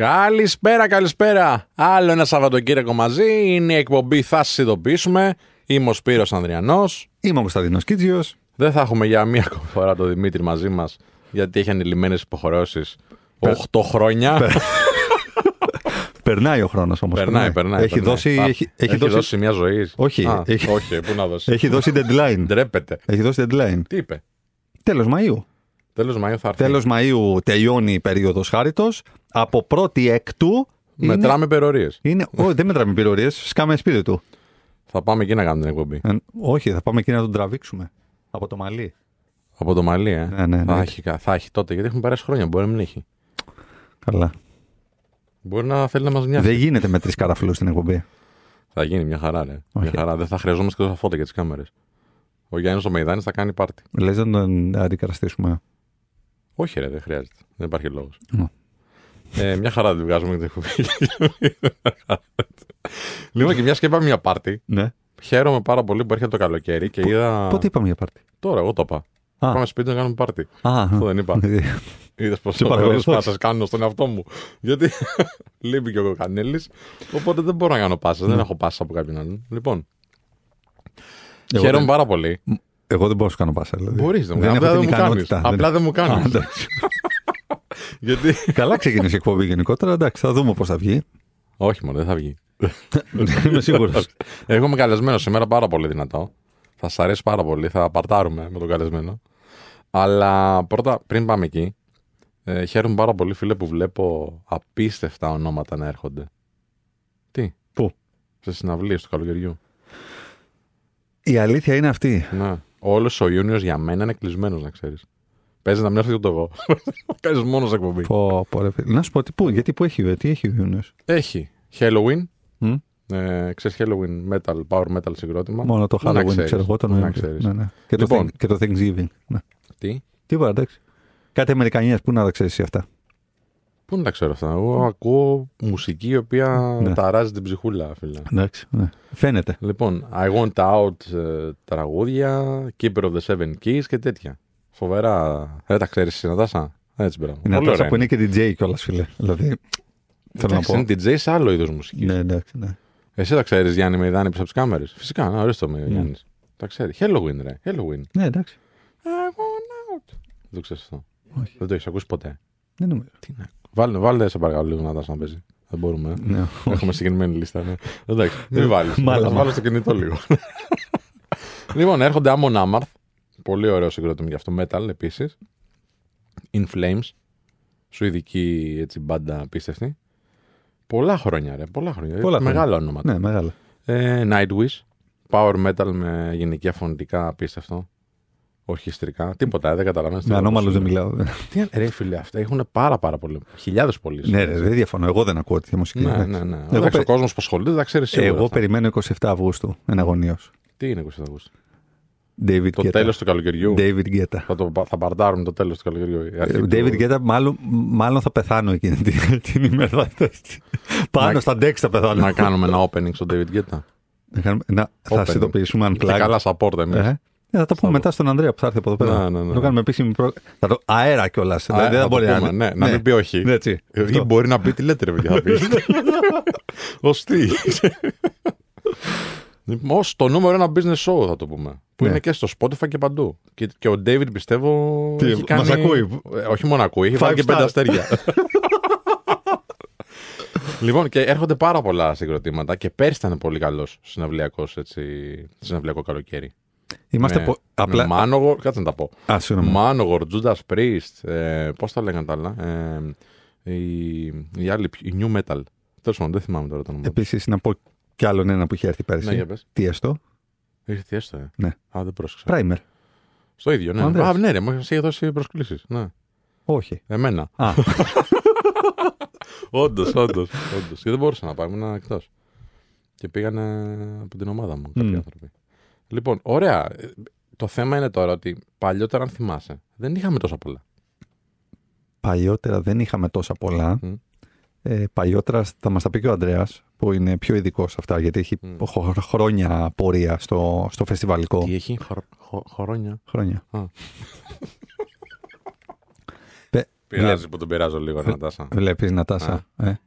Καλησπέρα, καλησπέρα. Άλλο ένα Σαββατοκύριακο μαζί. Είναι η εκπομπή Θα σας ειδοποιήσουμε. Είμαι ο Σπύρος Ανδριανός. Είμαι ο Κωνσταντίνο Κίτζιος. Δεν θα έχουμε για μία ακόμη φορά τον Δημήτρη μαζί μας, γιατί έχει ανηλυμένες υποχρεώσεις 8 χρόνια. Περνάει ο χρόνος όμως. Περνάει, περνάει. Έχει περνάει. δώσει. Α, Έχει, έχει δώσει μια ζωή. Όχι, Α, έχει- όχι, πού να δώσει. έχει δώσει deadline. Ντρέπεται. έχει δώσει deadline. Τι είπε; Τέλος Μαΐου. Τέλος Μαΐου θα έρθει. Τέλος Μαΐου τελειώνει η περίοδος χάριτος. Από πρώτη έκτου. είναι- Μετράμε υπερορίες. Είναι, όχι, δεν μετράμε πυρορίε. Σκάμε σπίτι του. Θα πάμε εκεί να κάνουμε την εκπομπή. Ε, όχι, θα πάμε εκεί να τον τραβήξουμε. Από το μαλλί. Από το Μαλί, ε. Ναι, ναι, θα, ναι. έχει, κα- θα έχει τότε, γιατί έχουν περάσει χρόνια. Μπορεί να μην έχει. Καλά. Μπορεί να θέλει να μας νοιάσει. Δεν γίνεται με τρεις καραφλού στην εκπομπή. Θα γίνει μια χαρά, ρε. Μια Όχι. χαρά. Δεν θα χρειαζόμαστε και τόσα φώτα για τις κάμερες. Ο Γιάννης ο Μεϊδάνη θα κάνει πάρτι. Λες να τον αντικαταστήσουμε. Όχι, ρε, δεν χρειάζεται. Δεν υπάρχει λόγος. Ναι. Ε, μια χαρά δεν βγάζουμε την εκπομπή. λοιπόν, και μια και είπαμε μια πάρτι. Ναι. Χαίρομαι πάρα πολύ που έρχεται το καλοκαίρι και είδα. Πότε είπαμε για πάρτι; Τώρα, εγώ το είπα. Α. Πάμε σπίτι να κάνουμε πάρτι. Α, Αυτό δεν είπα. Είδες πώ Σε το παρακολουθώ. πάσε κάνω στον εαυτό μου. Γιατί λείπει και ο Κανέλη. Οπότε δεν μπορώ να κάνω πάσα. Ναι. Δεν έχω πάσα από κάποιον άλλον. Λοιπόν. Εγώ χαίρομαι δεν- πάρα πολύ. Εγώ δεν μπορώ να σου κάνω πάσα. Δηλαδή. Μπορείς να μου Δεν κάνεις. έχω Απλά την δεν μου κάνεις. ικανότητα. Απλά δεν μου Α, κάνει. εντάξει. Γιατί. Καλά ξεκίνησε η εκπομπή γενικότερα. Εντάξει, θα δούμε πώς θα βγει. Όχι, μόνο δεν θα βγει. Είμαι σίγουρος. Έχουμε καλεσμένο σήμερα πάρα πολύ δυνατό. Θα σας αρέσει πάρα πολύ. Θα παρτάρουμε με τον καλεσμένο. Αλλά πρώτα, πριν πάμε εκεί, ε, χαίρομαι πάρα πολύ, φίλε, που βλέπω απίστευτα ονόματα να έρχονται. Τι, Πού; σε συναυλίες του καλοκαιριού. Η αλήθεια είναι αυτή. Ναι. Όλος ο Ιούνιος για μένα είναι κλεισμένος, να ξέρεις. Παίζει να μην έρθει ούτε εγώ. Κάνει μόνος εκπομπή. Πω, πω, ρε φίλε. Να σου πω τι, πού, γιατί πού έχει, τι έχει ο Ιούνιος; Έχει Halloween. Μμ; Ε, ξέρεις Halloween metal, power metal συγκρότημα. Μόνο το Πού να Halloween, ξέρεις, ξέρω εγώ, τον πού να Νοέμβριο. ξέρεις. Ναι, ναι. Και, Λοιπόν. το, Thank- και το Thanksgiving. Ναι. Τι, Τίποτα, εντάξει. Κάτι Αμερικανιέ, πού να τα ξέρεις αυτά. Πού να τα ξέρω αυτά. Εγώ ακούω μουσική η οποία Ναι. ταράζει την ψυχούλα, φίλε. Εντάξει. Ναι. Φαίνεται. Λοιπόν, I Want Out ε, τραγούδια, Keeper of the Seven Keys και τέτοια. Φοβερά. Δεν τα ξέρεις εσύ, Νατάσα. Έτσι, μπράβο. Είναι Πολύ τόσο ωραία που είναι και DJ κιόλας, φίλε. Δηλαδή. Θέλω να Εντάξει, πω. είναι DJ σε άλλο είδος μουσικής. Ναι, εντάξει. Ναι. Εσύ τα ξέρεις, Γιάννη, με ιδάνει πίσω από τι κάμερε. Φυσικά, να ορίστε το με, Ναι. Γιάννης. Τα ξέρει. Halloween, ρε. Halloween. ναι, εντάξει. I want out. Δεν το ξέρεις αυτό. Όχι. Δεν το έχεις ακούσει ποτέ. Δεν νομίζω. Τι να. Βάλε, βάλε σε παρακαλώ λίγο να να παίζει. Δεν μπορούμε. ε. Ναι. Έχουμε συγκεκριμένη λίστα. Ναι. Εντάξει, μην βάλεις. Μάλαμα. Βάλω στο κινητό λίγο. λοιπόν, έρχονται Amon Amarth. Πολύ ωραίο συγκρότημα για αυτό. Metal επίσης. In Flames. Σουηδική έτσι, μπάντα απίστευτη. Πολλά χρόνια, ρε. Πολλά χρόνια. Πολλά χρόνια. Μεγάλα ονόματα. Ναι, μεγάλο. Ε, Nightwish. Power metal με γυναικεία φωνητικά απίστευτο. Ορχιστρικά. Τίποτα, δεν καταλαβαίνω. Με ανώμαλου δεν μιλάω. Τι ρε φίλε, αυτά έχουν πάρα πάρα πολύ. Χιλιάδες πωλήσει. Ναι, ρε, δεν διαφωνώ. Εγώ δεν ακούω τέτοια μουσική. ναι, εντάξει. ναι, ναι. Εγώ, Εντάξει, πε- ο κόσμος που ασχολείται θα ξέρει σίγουρα. εγώ αυτά. περιμένω 27 Αυγούστου εναγωνίω. Τι είναι 20 Αυγούστου; David Το Guetta. τέλος του καλοκαιριού. David Guetta. Θα, το, θα παρτάρουμε το τέλος του καλοκαιριού. Η αρχή Ε, του- David Guetta, μάλλον, μάλλον θα πεθάνω εκείνη την, την ημέρα. Πάνω Να- στα ντεξ θα πεθάνω. Να κάνουμε ένα opening στο David Guetta. Να κάνουμε- να- θα Opening. συνειδητοποιήσουμε Και unplugged. καλά support εμείς. Ε, ε, θα το πούμε Θα μετά στον Ανδρέα που θα έρθει από εδώ πέρα. Ναι, ναι, ναι. Θα το κάνουμε επίσημη προ... Θα το αέρα κιόλας. Δηλαδή δεν μπορεί να είναι. ναι, να μην πει όχι. Ναι, έτσι. Ή Αυτό. μπορεί να πει τι λέτε, ρε παιδιά. θα πει. Ως τι; Λοιπόν, Ως το νούμερο ένα business show θα το πούμε. Που Ναι. είναι και στο Spotify και παντού. Και, και ο David πιστεύω. Τι, έχει κάνει... μας ακούει. Ε, όχι μόνο ακούει, έχει Five βάλει και πέντε star. αστέρια. λοιπόν, και έρχονται πάρα πολλά συγκροτήματα και πέρσι ήταν πολύ καλός συναυλιακός συναυλιακό καλοκαίρι. Είμαστε με, πο... απλά. με Manowar, κάτσε να τα πω. Α, συγγνώμη. Manowar, Judas Priest, ε, πώς τα λέγανε τα άλλα. Ε, η, η άλλη, η New Metal. Τέλος πάντων, δεν θυμάμαι τώρα το όνομα. Επίσης να πω κι άλλον ένα που είχε έρθει Ναι, για πέρσι. πες. Τι έστω. Έχει τι έστω, ε. Ναι. Α, δεν πρόσεξα. Primer. Στο ίδιο, ναι. Ο Ανδρέας. Α, ναι, ρε, μου είχες δώσει προσκλήσεις. Ναι. Όχι. Εμένα. Α, Όντως, όντως. Και δεν μπορούσα να πάω, ήμουν εκτός. Και πήγανε από την ομάδα μου κάποιοι Μμ. άνθρωποι. Λοιπόν, ωραία. Ε, Το θέμα είναι τώρα ότι παλιότερα, αν θυμάσαι, δεν είχαμε τόσα πολλά. παλιότερα δεν είχαμε τόσα πολλά. Μμ. Ε, παλιότερα θα μας τα πει και ο Ανδρέας, που είναι πιο ειδικός σε αυτά, γιατί έχει Μμ. χω- χρόνια πορεία στο, στο φεστιβαλικό. Τι έχει χρο- χο- χρόνια; Χρόνια. Α. Πε- Πειράζει που τον πειράζω λίγο, Νατάσα. Βλέπεις Νατάσα. Ε; Βλέπεις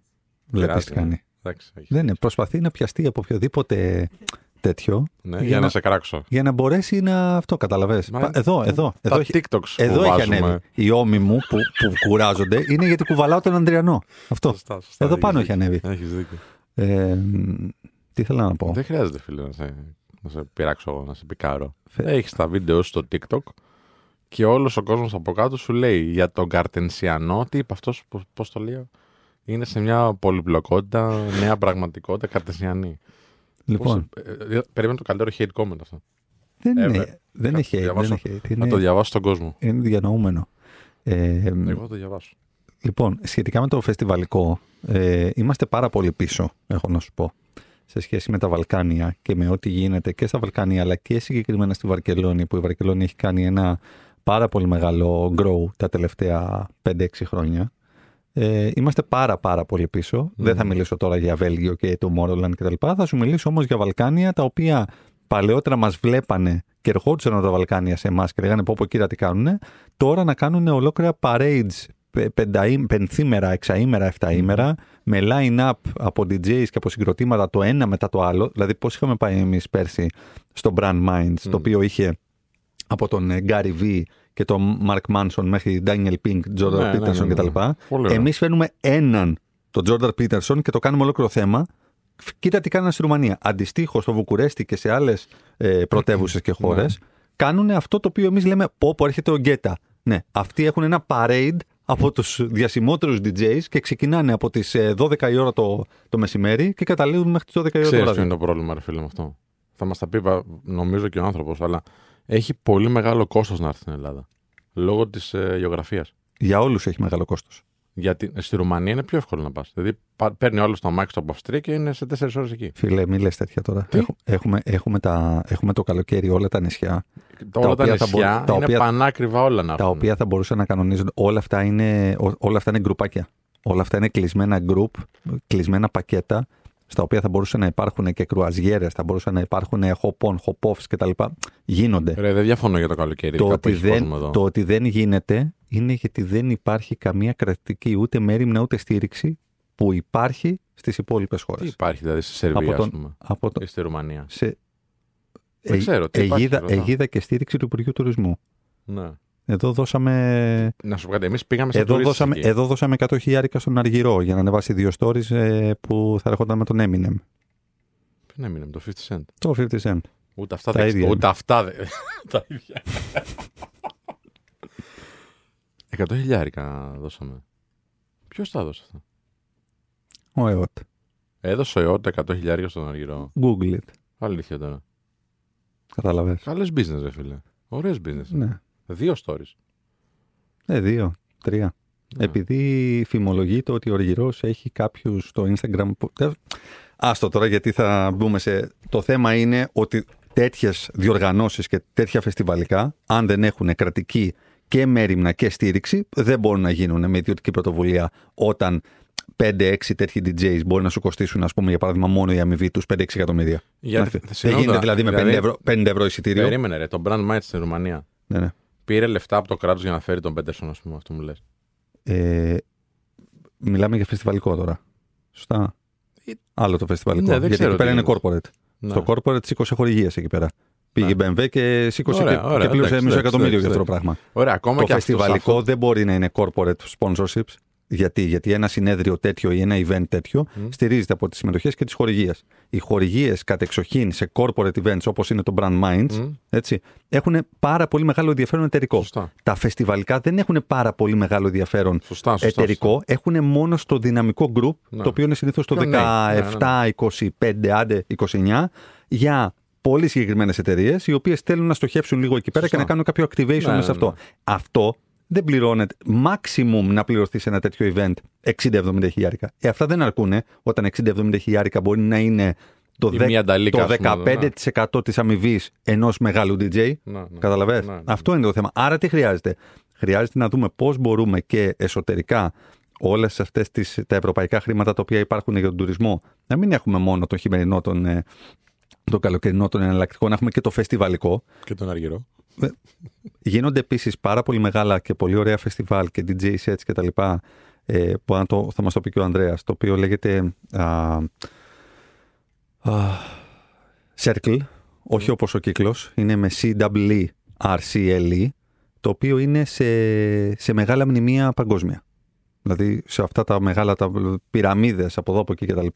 Πειράζει, τι κάνει. Εντάξει, έχεις. Δεν είναι. Προσπαθεί να πιαστεί από οποιοδήποτε τέτοιο Ναι, για για, να- να σε κράξω. για να μπορέσει να. Αυτό καταλαβες. Μα- Πα- Εδώ, εδώ. Τα εδώ έχει- TikToks που Εδώ έχει βάζουμε. ανέβει. Οι ώμοι μου που, που κουράζονται είναι γιατί κουβαλάω τον Αντριανό. Αυτό. Σωστά, σωστά, Εδώ έχεις πάνω έχει δίκιο. ανέβει. Έχεις δίκιο. Ε, μ, τι ήθελα να πω. Δεν χρειάζεται, φίλε, να σε, να σε πειράξω, να σε πικάρω. Θε- Έχεις τα βίντεο σου στο TikTok και όλος ο κόσμος από κάτω σου λέει για τον Καρτενσιανό. Τι είπε αυτός, πώς το λέει. Είναι σε μια πολυπλοκότητα, νέα πραγματικότητα καρτενσιανή. Λοιπόν, Πώς- ε, ε, περίμενε το καλύτερο hate comment αυτό. δεν, ever. είναι, δεν Θα έχει το hate, δεν διαβάσω. έχει hate. Να το Είναι, διαβάσω στον κόσμο. είναι διανοούμενο. Ε, Εγώ θα το διαβάσω. Λοιπόν, σχετικά με το φεστιβαλικό, ε, είμαστε πάρα πολύ πίσω, έχω να σου πω, σε σχέση με τα Βαλκάνια και με ό,τι γίνεται και στα Βαλκάνια, αλλά και συγκεκριμένα στη Βαρκελόνη, που η Βαρκελόνη έχει κάνει ένα πάρα πολύ μεγάλο grow τα τελευταία 5-6 χρόνια. Ε, είμαστε πάρα πάρα πολύ πίσω. Δεν θα μιλήσω τώρα για Βέλγιο και το Tomorrowland κτλ. Θα σου μιλήσω όμως για Βαλκάνια τα οποία παλαιότερα μας βλέπανε και ερχόντουσαν από τα Βαλκάνια σε εμάς και λέγανε πω πω κύρα τι κάνουνε. Τώρα να κάνουν ολόκληρα parades πε- πενταή- πενθήμερα, εξαήμερα, εφταήμερα με line-up από DJs και από συγκροτήματα το ένα μετά το άλλο. Δηλαδή πώς είχαμε πάει εμείς πέρσι στο Brand Minds το οποίο είχε από τον ε, Gary V και τον Mark Manson μέχρι Daniel Pink, Jordan Ναι, ναι, Peterson ναι, ναι. κτλ. Πολύ ωραία. Εμείς φέρνουμε έναν, τον Jordan Peterson και το κάνουμε ολόκληρο θέμα. Κοίτα τι κάνανε στη Ρουμανία. Αντιστοίχως στο Βουκουρέστι και σε άλλες ε, πρωτεύουσες και χώρες, Ναι. κάνουν αυτό το οποίο εμείς λέμε πω, πω έρχεται ο Γκέτα. Ναι, αυτοί έχουν ένα parade από τους διασημότερους DJs και ξεκινάνε από τις 12 η ώρα το, το μεσημέρι και καταλήγουν μέχρι τις 12 η ώρα το Ξέρεις ποιο βράδυ. είναι το πρόβλημα, ρε φίλε, με αυτό. Θα μας τα πει, βα- νομίζω και ο άνθρωπος, αλλά έχει πολύ μεγάλο κόστος να έρθει στην Ελλάδα. Λόγω της ε, γεωγραφίας. Για όλους έχει μεγάλο κόστος. Γιατί στη Ρουμανία είναι πιο εύκολο να πας. Δηλαδή, πα- παίρνει όλο το αμάξι του από Αυστρία και είναι σε 4 ώρες εκεί. Φίλε, μη λες τέτοια τώρα. Τι; Έχ- έχουμε, έχουμε, τα, έχουμε το καλοκαίρι όλα τα νησιά Τα όλα τα οποία θα νησιά μπο- τα είναι οποία- πανάκριβα όλα να τα έρθουν. οποία θα μπορούσαν να κανονίζονται. Όλα αυτά είναι, ό- όλα αυτά είναι γκρουπάκια. Όλα αυτά είναι κλεισμένα γκρουπ, κλεισμένα πακέτα, στα οποία θα μπορούσαν να υπάρχουν και κρουαζιέρες, θα μπορούσαν να υπάρχουν hop-on, hop-offs κτλ. Γίνονται. Ρε, δεν διαφωνώ για το καλοκαίρι. Το ειδικά που ότι, έχει κόσμο δεν, εδώ. το ότι δεν γίνεται είναι γιατί δεν υπάρχει καμία κρατική ούτε μέρημνα ούτε στήριξη που υπάρχει στις υπόλοιπες Τι χώρε. υπάρχει δηλαδή στη Σερβία, Από ας τον- πούμε. Από το, Ή στη Ρουμανία; σε, Δεν ξέρω, τι υπάρχει, αιγίδα, ρωτάω. αιγίδα και στήριξη του Υπουργείου Τουρισμού. Ναι. Εδώ δώσαμε Να σου πω κάτι, εμείς πήγαμε σε Εδώ τουρίστες δώσαμε, εκεί. εδώ δώσαμε 100 χιλιάρικα στον Αργυρό για να ανεβάσει δύο stories ε, που θα έρχονταν με τον Eminem. Ποιον έμεινε, με το 50 Cent. Το 50 Cent. Ούτε αυτά Τα δεν ίδια Ούτε αυτά δεν. Τα ίδια. 100 χιλιάρικα δώσαμε. Ποιος τα έδωσε αυτά; Ο ΕΟΤ. Έδωσε ο ΕΟΤ 100 χιλιάρικα στον Αργυρό. Google it. Αλήθεια τώρα. Καταλαβες. Καλές business, ρε φίλε. Ωραίες business. Ναι. Δύο stories. Ε, δύο, τρία. Ναι. Επειδή φημολογείται ότι ο Αργυρός έχει κάποιους στο Instagram που... Τε- Άστο τώρα γιατί θα μπούμε σε... Το θέμα είναι ότι τέτοιες διοργανώσεις και τέτοια φεστιβαλικά, αν δεν έχουν κρατική και μέρημνα και στήριξη, δεν μπορούν να γίνουν με ιδιωτική πρωτοβουλία όταν 5-6 τέτοιοι DJs μπορεί να σου κοστίσουν, ας πούμε, για παράδειγμα, μόνο η αμοιβή τους 5-6 εκατομμύρια. Γιατί- Εντάξει. θα δεν συγγνώμη γίνεται τώρα, δηλαδή με 50 δηλαδή- ευρώ, 50 ευρώ εισιτήριο. Περίμενε, ρε. Το brand Might στην Ρουμανία. Ναι, ναι. Πήρε λεφτά από το κράτος για να φέρει τον Πέτερσον, ας πούμε, αυτό μου λες. Ε, μιλάμε για φεστιβαλικό τώρα. Σωστά. Ε, Άλλο το φεστιβαλικό. ναι, δεν Γιατί ξέρω εκεί πέρα τι είναι corporate. Ναι. Στο corporate σήκωσε χορηγίες εκεί πέρα. Πήγε η BMW και σήκωσε Ωραία, και, ωραία, και πλήρωσε εντάξει, μισό εντάξει, εκατομμύριο για αυτό το εντάξει, πράγμα. Ωραία, ακόμα Το και αυτό- φεστιβαλικό αυτό- δεν μπορεί να είναι corporate sponsorships. Γιατί, γιατί ένα συνέδριο τέτοιο ή ένα event τέτοιο στηρίζεται από τις συμμετοχές και τις χορηγίες. Οι χορηγίες κατεξοχήν σε corporate events όπως είναι το Brand Minds Μμ. έτσι, έχουν πάρα πολύ μεγάλο ενδιαφέρον εταιρικό. Σωστά. Τα φεστιβαλικά δεν έχουν πάρα πολύ μεγάλο ενδιαφέρον Σωστά, σωστά, εταιρικό. Έχουν μόνο στο δυναμικό group, Ναι. το οποίο είναι συνήθως το Πιο νέοι. Ναι, 17, 25, άντε 29, για πολύ συγκεκριμένες εταιρείες, οι οποίες θέλουν να στοχεύσουν λίγο εκεί πέρα Σωστά. και να κάνουν κάποιο activation Ναι, μέσα ναι, σε αυτό. ναι. Αυτό δεν πληρώνεται. Maximum να πληρωθεί σε ένα τέτοιο event 60-70 χιλιάρικα. Ε, αυτά δεν αρκούνε όταν 60-70 χιλιάρικα μπορεί να είναι το, Η δε- μία νταλίκα, το ας πούμε, 15% της αμοιβής ενός μεγάλου DJ. Ναι, ναι. Καταλαβες; Ναι, ναι. Αυτό είναι το θέμα. Άρα τι χρειάζεται; Χρειάζεται να δούμε πώς μπορούμε και εσωτερικά όλες αυτές τις, τα ευρωπαϊκά χρήματα τα οποία υπάρχουν για τον τουρισμό να μην έχουμε μόνο τον χειμερινό, τον, ε, τον καλοκαιρινό, τον εναλλακτικό, να έχουμε και το φεστιβαλικό. Και τον Αργυρό. Ε, γίνονται επίσης πάρα πολύ μεγάλα και πολύ ωραία φεστιβάλ και DJ sets κτλ. Ε, που αν το, θα μας το πει και ο Ανδρέας, το οποίο λέγεται α, α, Circle, όχι όπως ο κύκλος, είναι με C-W-R-C-L-E, το οποίο είναι σε, σε μεγάλα μνημεία παγκόσμια. Δηλαδή σε αυτά τα μεγάλα τα πυραμίδες από εδώ από εκεί κτλ.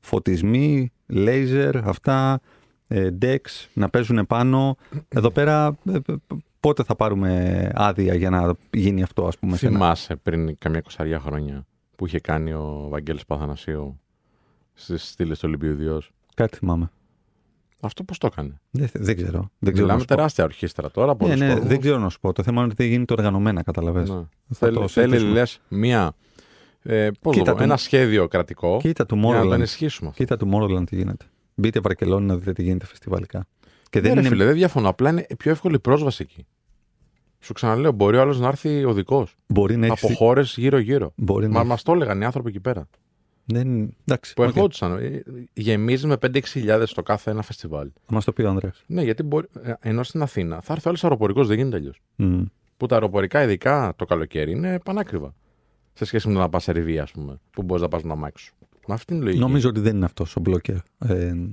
Φωτισμοί, λέιζερ, αυτά, ε, decks, να παίζουν πάνω. Εδώ πέρα ε, πότε θα πάρουμε άδεια για να γίνει αυτό ας πούμε. σε ένα- Θυμάσαι πριν καμιά κοσαριά χρόνια που είχε κάνει ο Βαγγέλης Παθανασίου στις στήλες του Ολυμπιουδιός. Κάτι θυμάμαι. Αυτό πώς το έκανε; Δεν, δεν ξέρω. Δεν ξέρω να Μιλάμε σου πω. τεράστια ορχήστρα τώρα. Ναι, πολλούς ναι, κόσμους. δεν ξέρω να σου πω. Το θέμα είναι ότι δεν γίνεται οργανωμένα, καταλαβες. Ναι. Θα Θέλει, το θέλει συζητήσουμε. λες, μία, ε, πώς Κοίτα το πω, το- ένα σχέδιο κρατικό Κοίτα του για να το Tomorrowland. ενισχύσουμε. αυτό. Κοίτα του Tomorrowland τι γίνεται. Μπείτε Βαρκελόνη να δείτε τι γίνεται φεστιβαλικά. Και Ναι, δεν ρε είναι. φίλε, δεν διαφωνώ. Απλά είναι πιο εύκολη πρόσβαση εκεί. Σου ξαναλέω, μπορεί ο άλλος να έρθει οδικό. Μπορεί να Από έχει. χώρες γύρω-γύρω. Μπορεί Μα να μας το έλεγαν οι άνθρωποι εκεί πέρα. Δεν... Εντάξει. Που οκ. ερχόντουσαν. Ε, Γεμίζεις με 5-6 χιλιάδες το κάθε ένα φεστιβάλ. Θα μας το πει ο Ανδρέας. Ναι, γιατί μπορεί, ε, ενώ στην Αθήνα θα έρθει άλλος αεροπορικώς, δεν γίνεται αλλιώς. Mm. Που τα αεροπορικά, ειδικά το καλοκαίρι, είναι πανάκριβα. Σε σχέση με το να πας Σερβία, ας πούμε, που μπορείς να πας με αμάξι. Με αυτή την λογική. Νομίζω ότι δεν είναι αυτός ο blocker ε,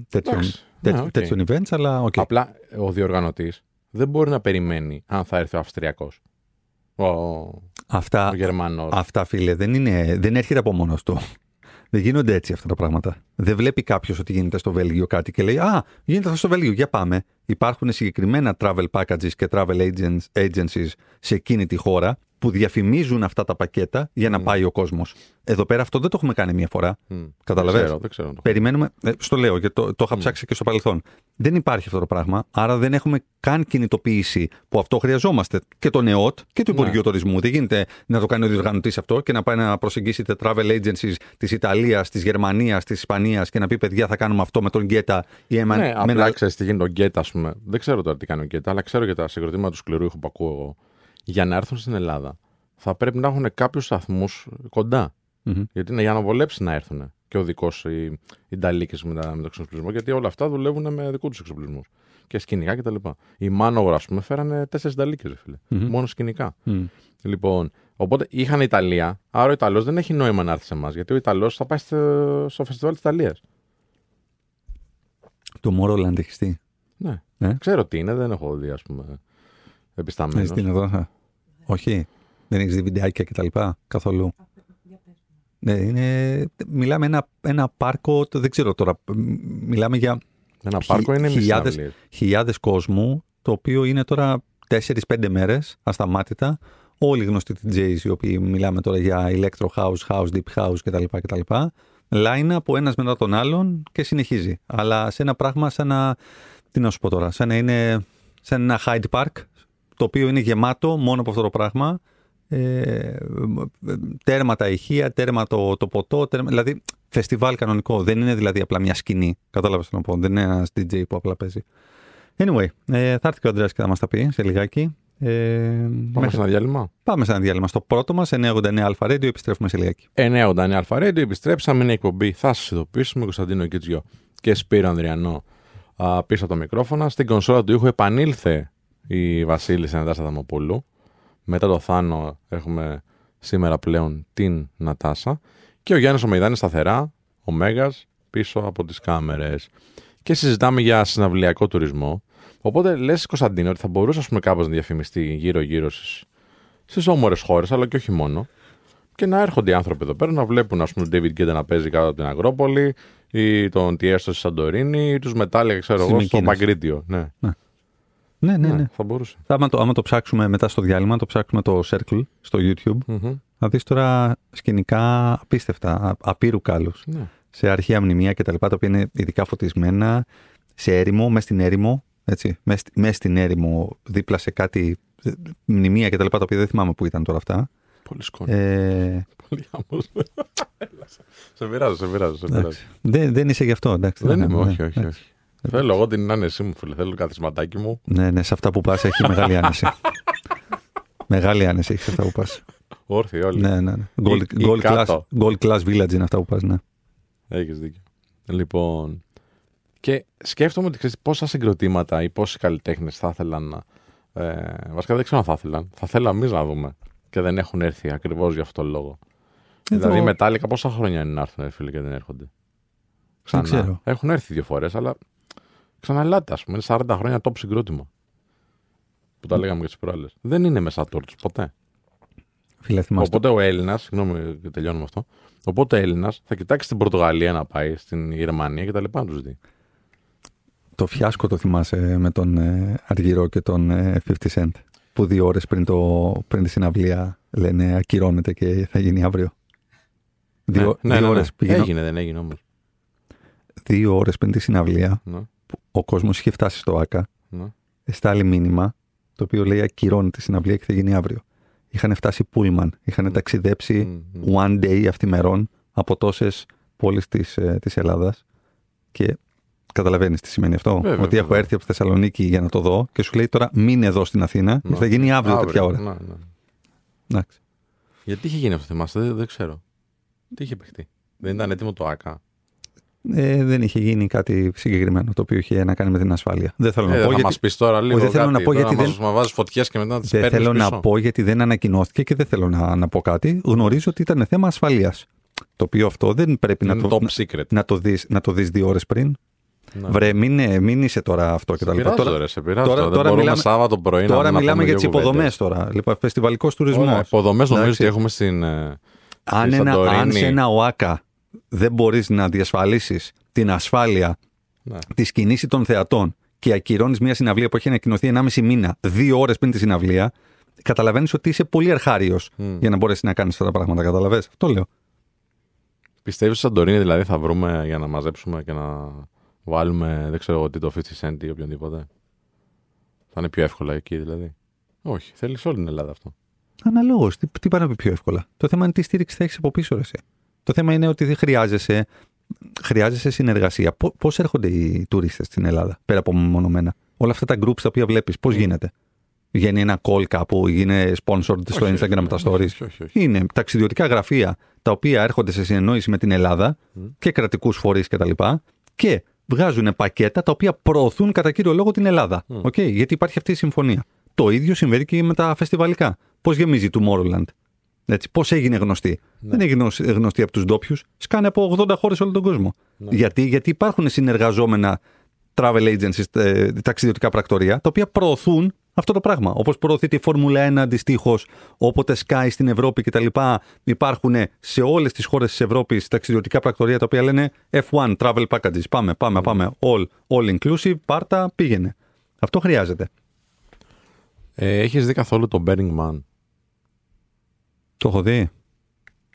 τέτοιων, Εντάξει. τέτοι- Ναι, οκ. τέτοιων events, αλλά οκ. Απλά ο διοργανωτής δεν μπορεί να περιμένει αν θα έρθει ο Αυστριακός. Ο, Αυτά, ο Γερμανός. αυτά, φίλε, δεν, είναι, δεν έρχεται από μόνος του. Δεν γίνονται έτσι αυτά τα πράγματα. Δεν βλέπει κάποιος ότι γίνεται στο Βέλγιο κάτι και λέει Α, γίνεται αυτό στο Βέλγιο, για πάμε. Υπάρχουν συγκεκριμένα travel packages και travel agents, agencies σε εκείνη τη χώρα που διαφημίζουν αυτά τα πακέτα για να πάει ο κόσμος. Εδώ πέρα αυτό δεν το έχουμε κάνει μία φορά. Μμ. Καταλαβες. Δεν ξέρω, δεν ξέρω. να το Περιμένουμε. ε, στο λέω και το, το είχα ψάξει και στο παρελθόν. Δεν υπάρχει αυτό το πράγμα. Άρα δεν έχουμε καν κινητοποίηση που αυτό χρειαζόμαστε. Και το ΝΕΟΤ και το Ναι. Υπουργείο Τουρισμού. Δεν γίνεται να το κάνει ο διοργανωτής αυτό και να πάει να προσεγγίσετε travel agencies της Ιταλίας, της Γερμανίας, της Ισπανίας και να πει παιδιά θα κάνουμε αυτό με τον Γκέτα ή με, Ναι, με απλά ένα. ξέρεις τι γίνεται ο Γκέτα, ας πούμε. Δεν ξέρω τώρα τι κάνει ο Γκέτα, αλλά ξέρω για τα συγκροτήματα του σκληρού ήχου που ακούω εγώ. Για να έρθουν στην Ελλάδα θα πρέπει να έχουν κάποιους σταθμούς κοντά. Μμμ. Γιατί είναι για να βολέψει να έρθουν. Και ο δικός οι, οι Νταλίκες με, τα- με το εξοπλισμό. Γιατί όλα αυτά δουλεύουν με δικούς τους εξοπλισμούς. Και σκηνικά κτλ. Οι Μάνογρα, ας πούμε, φέρανε τέσσερις Νταλίκες, φίλε. Μμμ. Μόνο σκηνικά. Μμ. Λοιπόν, οπότε είχαν Ιταλία, άρα ο Ιταλός δεν έχει νόημα να έρθει σε εμάς. Γιατί ο Ιταλός θα πάει στο, στο φεστιβάλ της Ιταλίας. Το Morroland έχει τι. Ναι. Ε; Ξέρω τι είναι, δεν έχω δει, ας πούμε, επισταμένο. Έχεις την εδώ. α. Όχι. Δεν έχεις δει βιντεάκια κτλ. Καθόλου; Ναι, είναι, μιλάμε ένα, ένα πάρκο, το- δεν ξέρω τώρα, μ, μιλάμε για Ένα πάρκο είναι χιλιάδες- μισή χιλιάδες κόσμου, το οποίο είναι τώρα 4-5 μέρες ασταμάτητα. Όλοι γνωστοί DJs, οι οποίοι μιλάμε τώρα για electro house, house, deep house κτλ. κτλ. Line από ένας μετά τον άλλον και συνεχίζει. Αλλά σε ένα πράγμα σαν να, τι να σου πω τώρα, σαν να είναι σαν ένα Hyde Park, το οποίο είναι γεμάτο μόνο από αυτό το πράγμα. Ε, τέρμα τα ηχεία, τέρμα το, το ποτό, τέρμα, δηλαδή φεστιβάλ κανονικό. Δεν είναι δηλαδή απλά μια σκηνή. Κατάλαβες τι να πω. Δεν είναι ένας DJ που απλά παίζει. Anyway, ε, θα έρθει και ο Ανδρέας και θα μας τα πει σε λιγάκι. Ε, Πάμε μέχρι- σε ένα διάλειμμα; Πάμε σε ένα διάλειμμα. Στο πρώτο μας, 989 Αλφα Radio, επιστρέφουμε σε λιγάκι. 989 Αλφα Radio, επιστρέψαμε. Είναι η εκπομπή. Θα σας ειδοποιήσουμε. Κωνσταντίνο Κίτζιο και Σπύρο Ανδριανό α, πίσω από το μικρόφωνα. Στην κονσόλα του ήχου επανήλθε η Βασίλισσα Νατάσα Δαμοπούλου. Μετά το Θάνο έχουμε σήμερα πλέον την Νατάσα. Και ο Γιάννης ο Μεϊδάνης σταθερά, ο Μέγας, πίσω από τις κάμερες. Και συζητάμε για συναυλιακό τουρισμό. Οπότε λες Κωνσταντίνο ότι θα μπορούσε ας πούμε, κάπως να διαφημιστεί γύρω-γύρω στις, στις όμορες χώρες, αλλά και όχι μόνο. Και να έρχονται οι άνθρωποι εδώ πέρα να βλέπουν ας πούμε, τον David Guetta να παίζει κάτω από την Αγρόπολη ή τον Τιέστο στη Σαντορίνη ή τους Μετάλλια, ξέρω Στις εγώ, στο Μυκίνες. Παγκρίτιο. Ναι. Ναι, ναι, ναι. θα μπορούσε. Άμα, το, άμα το ψάξουμε μετά στο διάλειμμα, το ψάξουμε το Circle στο YouTube, Μμμ. θα δεις τώρα σκηνικά απίστευτα, α- απείρου κάλους. Ναι. σε αρχαία μνημεία και τα λοιπά, τα οποία είναι ειδικά φωτισμένα, σε έρημο, μέσα στην έρημο, έτσι, μέσα στη- μέσα στην έρημο, δίπλα σε κάτι ε, μνημεία και τα λοιπά, τα οποία δεν θυμάμαι που ήταν τώρα αυτά. Πολύ σκόνη. Ε, Πολύ χαμός. Έλα, σε- σε πειράζω, σε πειράζω. Σε πειράζω. εντάξει. δεν, δεν είσαι γι' αυτό, εντάξει. Δεν ναι, είμαι, ναι, όχι, όχι. εντάξει. όχι. Θέλω εγώ την άνεσή μου, φίλε. Θέλω το καθισματάκι μου. Ναι, ναι, σε αυτά που πας έχει μεγάλη άνεση. μεγάλη άνεση έχει σε αυτά που πας. Όρθιοι όλοι. ναι, ναι, ναι. Gold, Ή- ή gold, class, κάτω. gold class village είναι αυτά που πας, ναι. Έχεις δίκιο. Λοιπόν, και σκέφτομαι ότι ξέρεις, πόσα συγκροτήματα ή πόσοι καλλιτέχνες θα ήθελαν να, Ε, βασικά δεν ξέρω αν θα ήθελαν. Θα θέλαμε εμείς να δούμε. Και δεν έχουν έρθει ακριβώς για αυτόν τον λόγο. Εδώ- Δηλαδή, μετάλλικα πόσα χρόνια είναι να έρθουν, ρε φίλε, και δεν έρχονται; Ξανά. ξέρω. Έχουν έρθει δύο φορές, αλλά ξαναλάτε, ας πούμε. Είναι 40 χρόνια top συγκρότημα. Που τα λέγαμε και τις προάλλες. Δεν είναι μέσα του ποτέ. Φίλε, θυμάστε. Οπότε ο Έλληνας, συγγνώμη, τελειώνουμε αυτό. Οπότε ο Έλληνας θα κοιτάξει την Πορτογαλία να πάει, στην Γερμανία και τα λοιπά να τους δει. Το φιάσκο το θυμάσαι με τον ε, Αργυρό και τον ε, 50 Cent. Που δύο ώρες πριν, το, πριν τη συναυλία λένε ακυρώνεται και θα γίνει αύριο. Δύο, ναι, ναι, δύο ναι, ναι. ώρες πηγαίνω- Έγινε, δεν έγινε όμως. δύο ώρες πριν τη συναυλία, Ναι, που ο κόσμος είχε φτάσει στο ΆΚΑ, ναι. εστάλει μήνυμα, το οποίο λέει ακυρώνεται η συναυλία και θα γίνει αύριο. Είχαν φτάσει πούλμαν, είχαν ταξιδέψει Μμ, μμ. one day αυτημερών από τόσες πόλεις της, ε, της Ελλάδας και καταλαβαίνεις τι σημαίνει αυτό. Βέβαια, ότι έχω βέβαια. έρθει από τη Θεσσαλονίκη για να το δω και σου λέει τώρα μείνε εδώ στην Αθήνα και θα γίνει αύριο, τέτοια ώρα. Ναι, ναι. Εντάξει. Γιατί είχε γίνει αυτό, θυμάστε, δεν, δεν ξέρω. Τι είχε παιχτεί. Δεν ήταν έτοιμο το ΑΚΑ. Ε, δεν είχε γίνει κάτι συγκεκριμένο το οποίο είχε να κάνει με την ασφάλεια. Δεν θέλω Ε, να δεν πω θα γιατί, μας πεις τώρα λίγο. δεν θέλω να κάτι, πω τώρα γιατί μας, δεν- Μα βάζει φωτιές και μετά τις δεν παίρνεις. θέλω πίσω. να πω γιατί δεν ανακοινώθηκε και δεν θέλω να, να πω κάτι. Γνωρίζω ότι ήταν θέμα ασφαλείας. Το οποίο αυτό δεν πρέπει να Είναι το, top να, secret. να το δεις, να το δεις δύο ώρες πριν. Ναι. Βρε, μην, ε, μην είσαι τώρα αυτό και Σε τα λοιπά. πειράζω, Τώρα, ρε, σε πειράζω. τώρα- δεν τώρα μπορούμε μιλάμε- Σάββατο πρωί τώρα να, μιλάμε να για πούμε τις δύο υποδομές κουβέντες. τώρα. Λοιπόν, φεστιβαλικός τουρισμός. Ωραία, υποδομές νομίζω Εντάξει. ότι έχουμε στην. ε, Αν, στη ένα, αν Σαντορίνη. σε ένα ΟΑΚΑ δεν μπορείς να διασφαλίσεις την ασφάλεια Ναι. της κινήσης των θεατών και ακυρώνεις μια συναυλία που έχει ανακοινωθεί 1,5 μήνα, δύο ώρες πριν τη συναυλία, καταλαβαίνεις ότι είσαι πολύ αρχάριος Μμ. για να μπορέσεις να κάνεις αυτά τα πράγματα. Καταλαβέ. Αυτό λέω. Πιστεύεις στη Σαντορίνη δηλαδή θα βρούμε για να μαζέψουμε και να βάλουμε δεν ξέρω εγώ τι το 50 cent ή οποιονδήποτε; Θα είναι πιο εύκολα εκεί δηλαδή; Όχι, θέλεις όλη την Ελλάδα αυτό. Αναλόγως. Τι, τι πάει να πει πιο εύκολα; Το θέμα είναι τι στήριξη θα έχεις από πίσω, ρε. Εσύ. Το θέμα είναι ότι δεν χρειάζεσαι, χρειάζεσαι συνεργασία. Πώς έρχονται οι τουρίστες στην Ελλάδα, πέρα από μεμονωμένα. Όλα αυτά τα groups τα οποία βλέπεις, πώς γίνεται; Βγαίνει ένα call κάπου, γίνεται sponsored στο Όχι, Instagram όχι, τα όχι, stories; όχι, όχι, όχι. Είναι ταξιδιωτικά γραφεία τα οποία έρχονται σε συνεννόηση με την Ελλάδα και κρατικούς φορείς κτλ. Και βγάζουν πακέτα τα οποία προωθούν κατά κύριο λόγο την Ελλάδα. Οκ, γιατί υπάρχει αυτή η συμφωνία. Το ίδιο συμβαίνει και με τα φεστιβαλικά. Πώς γεμίζει η Tomorrowland; Έτσι, πώς έγινε γνωστή. Δεν έγινε γνωσ- γνωστή από τους ντόπιους. Σκάνε από 80 χώρες όλο τον κόσμο. Γιατί, γιατί υπάρχουν συνεργαζόμενα travel agencies, ε, ταξιδιωτικά πρακτορία, τα οποία προωθούν αυτό το πράγμα. Όπως προωθείται η Φόρμουλα 1 αντιστοίχως, όποτε Sky στην Ευρώπη κτλ. Υπάρχουν σε όλες τις χώρες της Ευρώπης ταξιδιωτικά πρακτορία τα οποία λένε F1 travel packages. Πάμε, πάμε, πάμε. All, all inclusive, πάρτα, πήγαινε. Αυτό χρειάζεται. Ε, Έχεις δει καθόλου το Burning Man; Το έχω δει.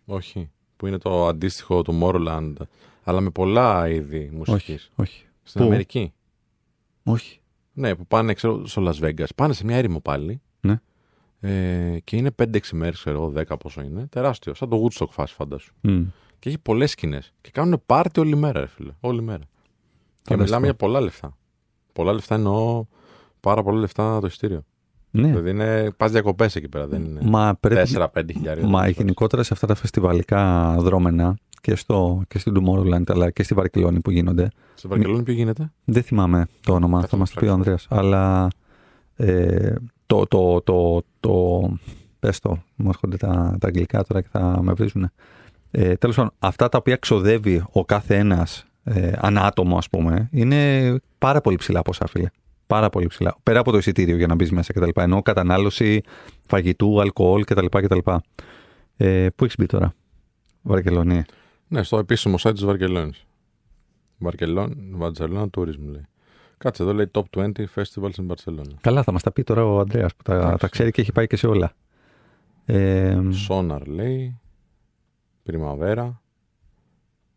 Όχι. Που είναι το αντίστοιχο του Tomorrowland. Αλλά με πολλά είδη μουσικής. Όχι, όχι. Στην Πού; Αμερική. Όχι. Ναι, που πάνε ξέρω, στο Las Vegas. Πάνε σε μια έρημο πάλι. Ναι. Ε, και είναι 5-6 μέρες, ξέρω εγώ, 10 πόσο είναι. Τεράστιο. Σαν το Woodstock φάση, φαντάσου. Μμ. Και έχει πολλές σκηνές. Και κάνουν πάρτι όλη μέρα, ρε φίλε. Όλη μέρα. Και Φανταστικό. μιλάμε για πολλά λεφτά. Πολλά λεφτά εννοώ πάρα πολλά λεφτά το ειστήριο. Ναι. Δηλαδή είναι, πας διακοπές εκεί πέρα, δεν είναι Μα πρέπει 4-5 χιλιάρια. Μα γενικότερα σε αυτά τα φεστιβαλικά δρόμενα και, στο, και στην Tomorrowland αλλά και στη Βαρκελόνη που γίνονται. Στο Βαρκελόνη ποιο γίνεται; Δεν θυμάμαι το όνομα, Κάτσε θα να μας το πει ο ψάξω. Ανδρέας. Αλλά ε, το, το, το, το, πες το, μου έρχονται τα, τα αγγλικά τώρα και θα με βρίζουν. Ε, τέλος πάντων, αυτά τα οποία ξοδεύει ο κάθε ένας ε, ανά άτομο ας πούμε, είναι πάρα πολύ ψηλά ποσά φίλε. Πάρα πολύ ψηλά. Πέρα από το εισιτήριο για να μπεις μέσα κτλ. Ενώ κατανάλωση φαγητού, αλκοόλ κτλ. κτλ. Ε, πού έχεις μπει τώρα, Βαρκελόνη; Ναι, στο επίσημο site της Βαρκελόνης. Βαρκελόνη, Βαρκελόνα Tourism λέει. Κάτσε εδώ λέει Top 20 Festivals in Barcelona. Καλά, θα μας τα πει τώρα ο Ανδρέας που τα, Εντάξει. τα ξέρει και έχει πάει και σε όλα. Ε, Sonar λέει. Primavera.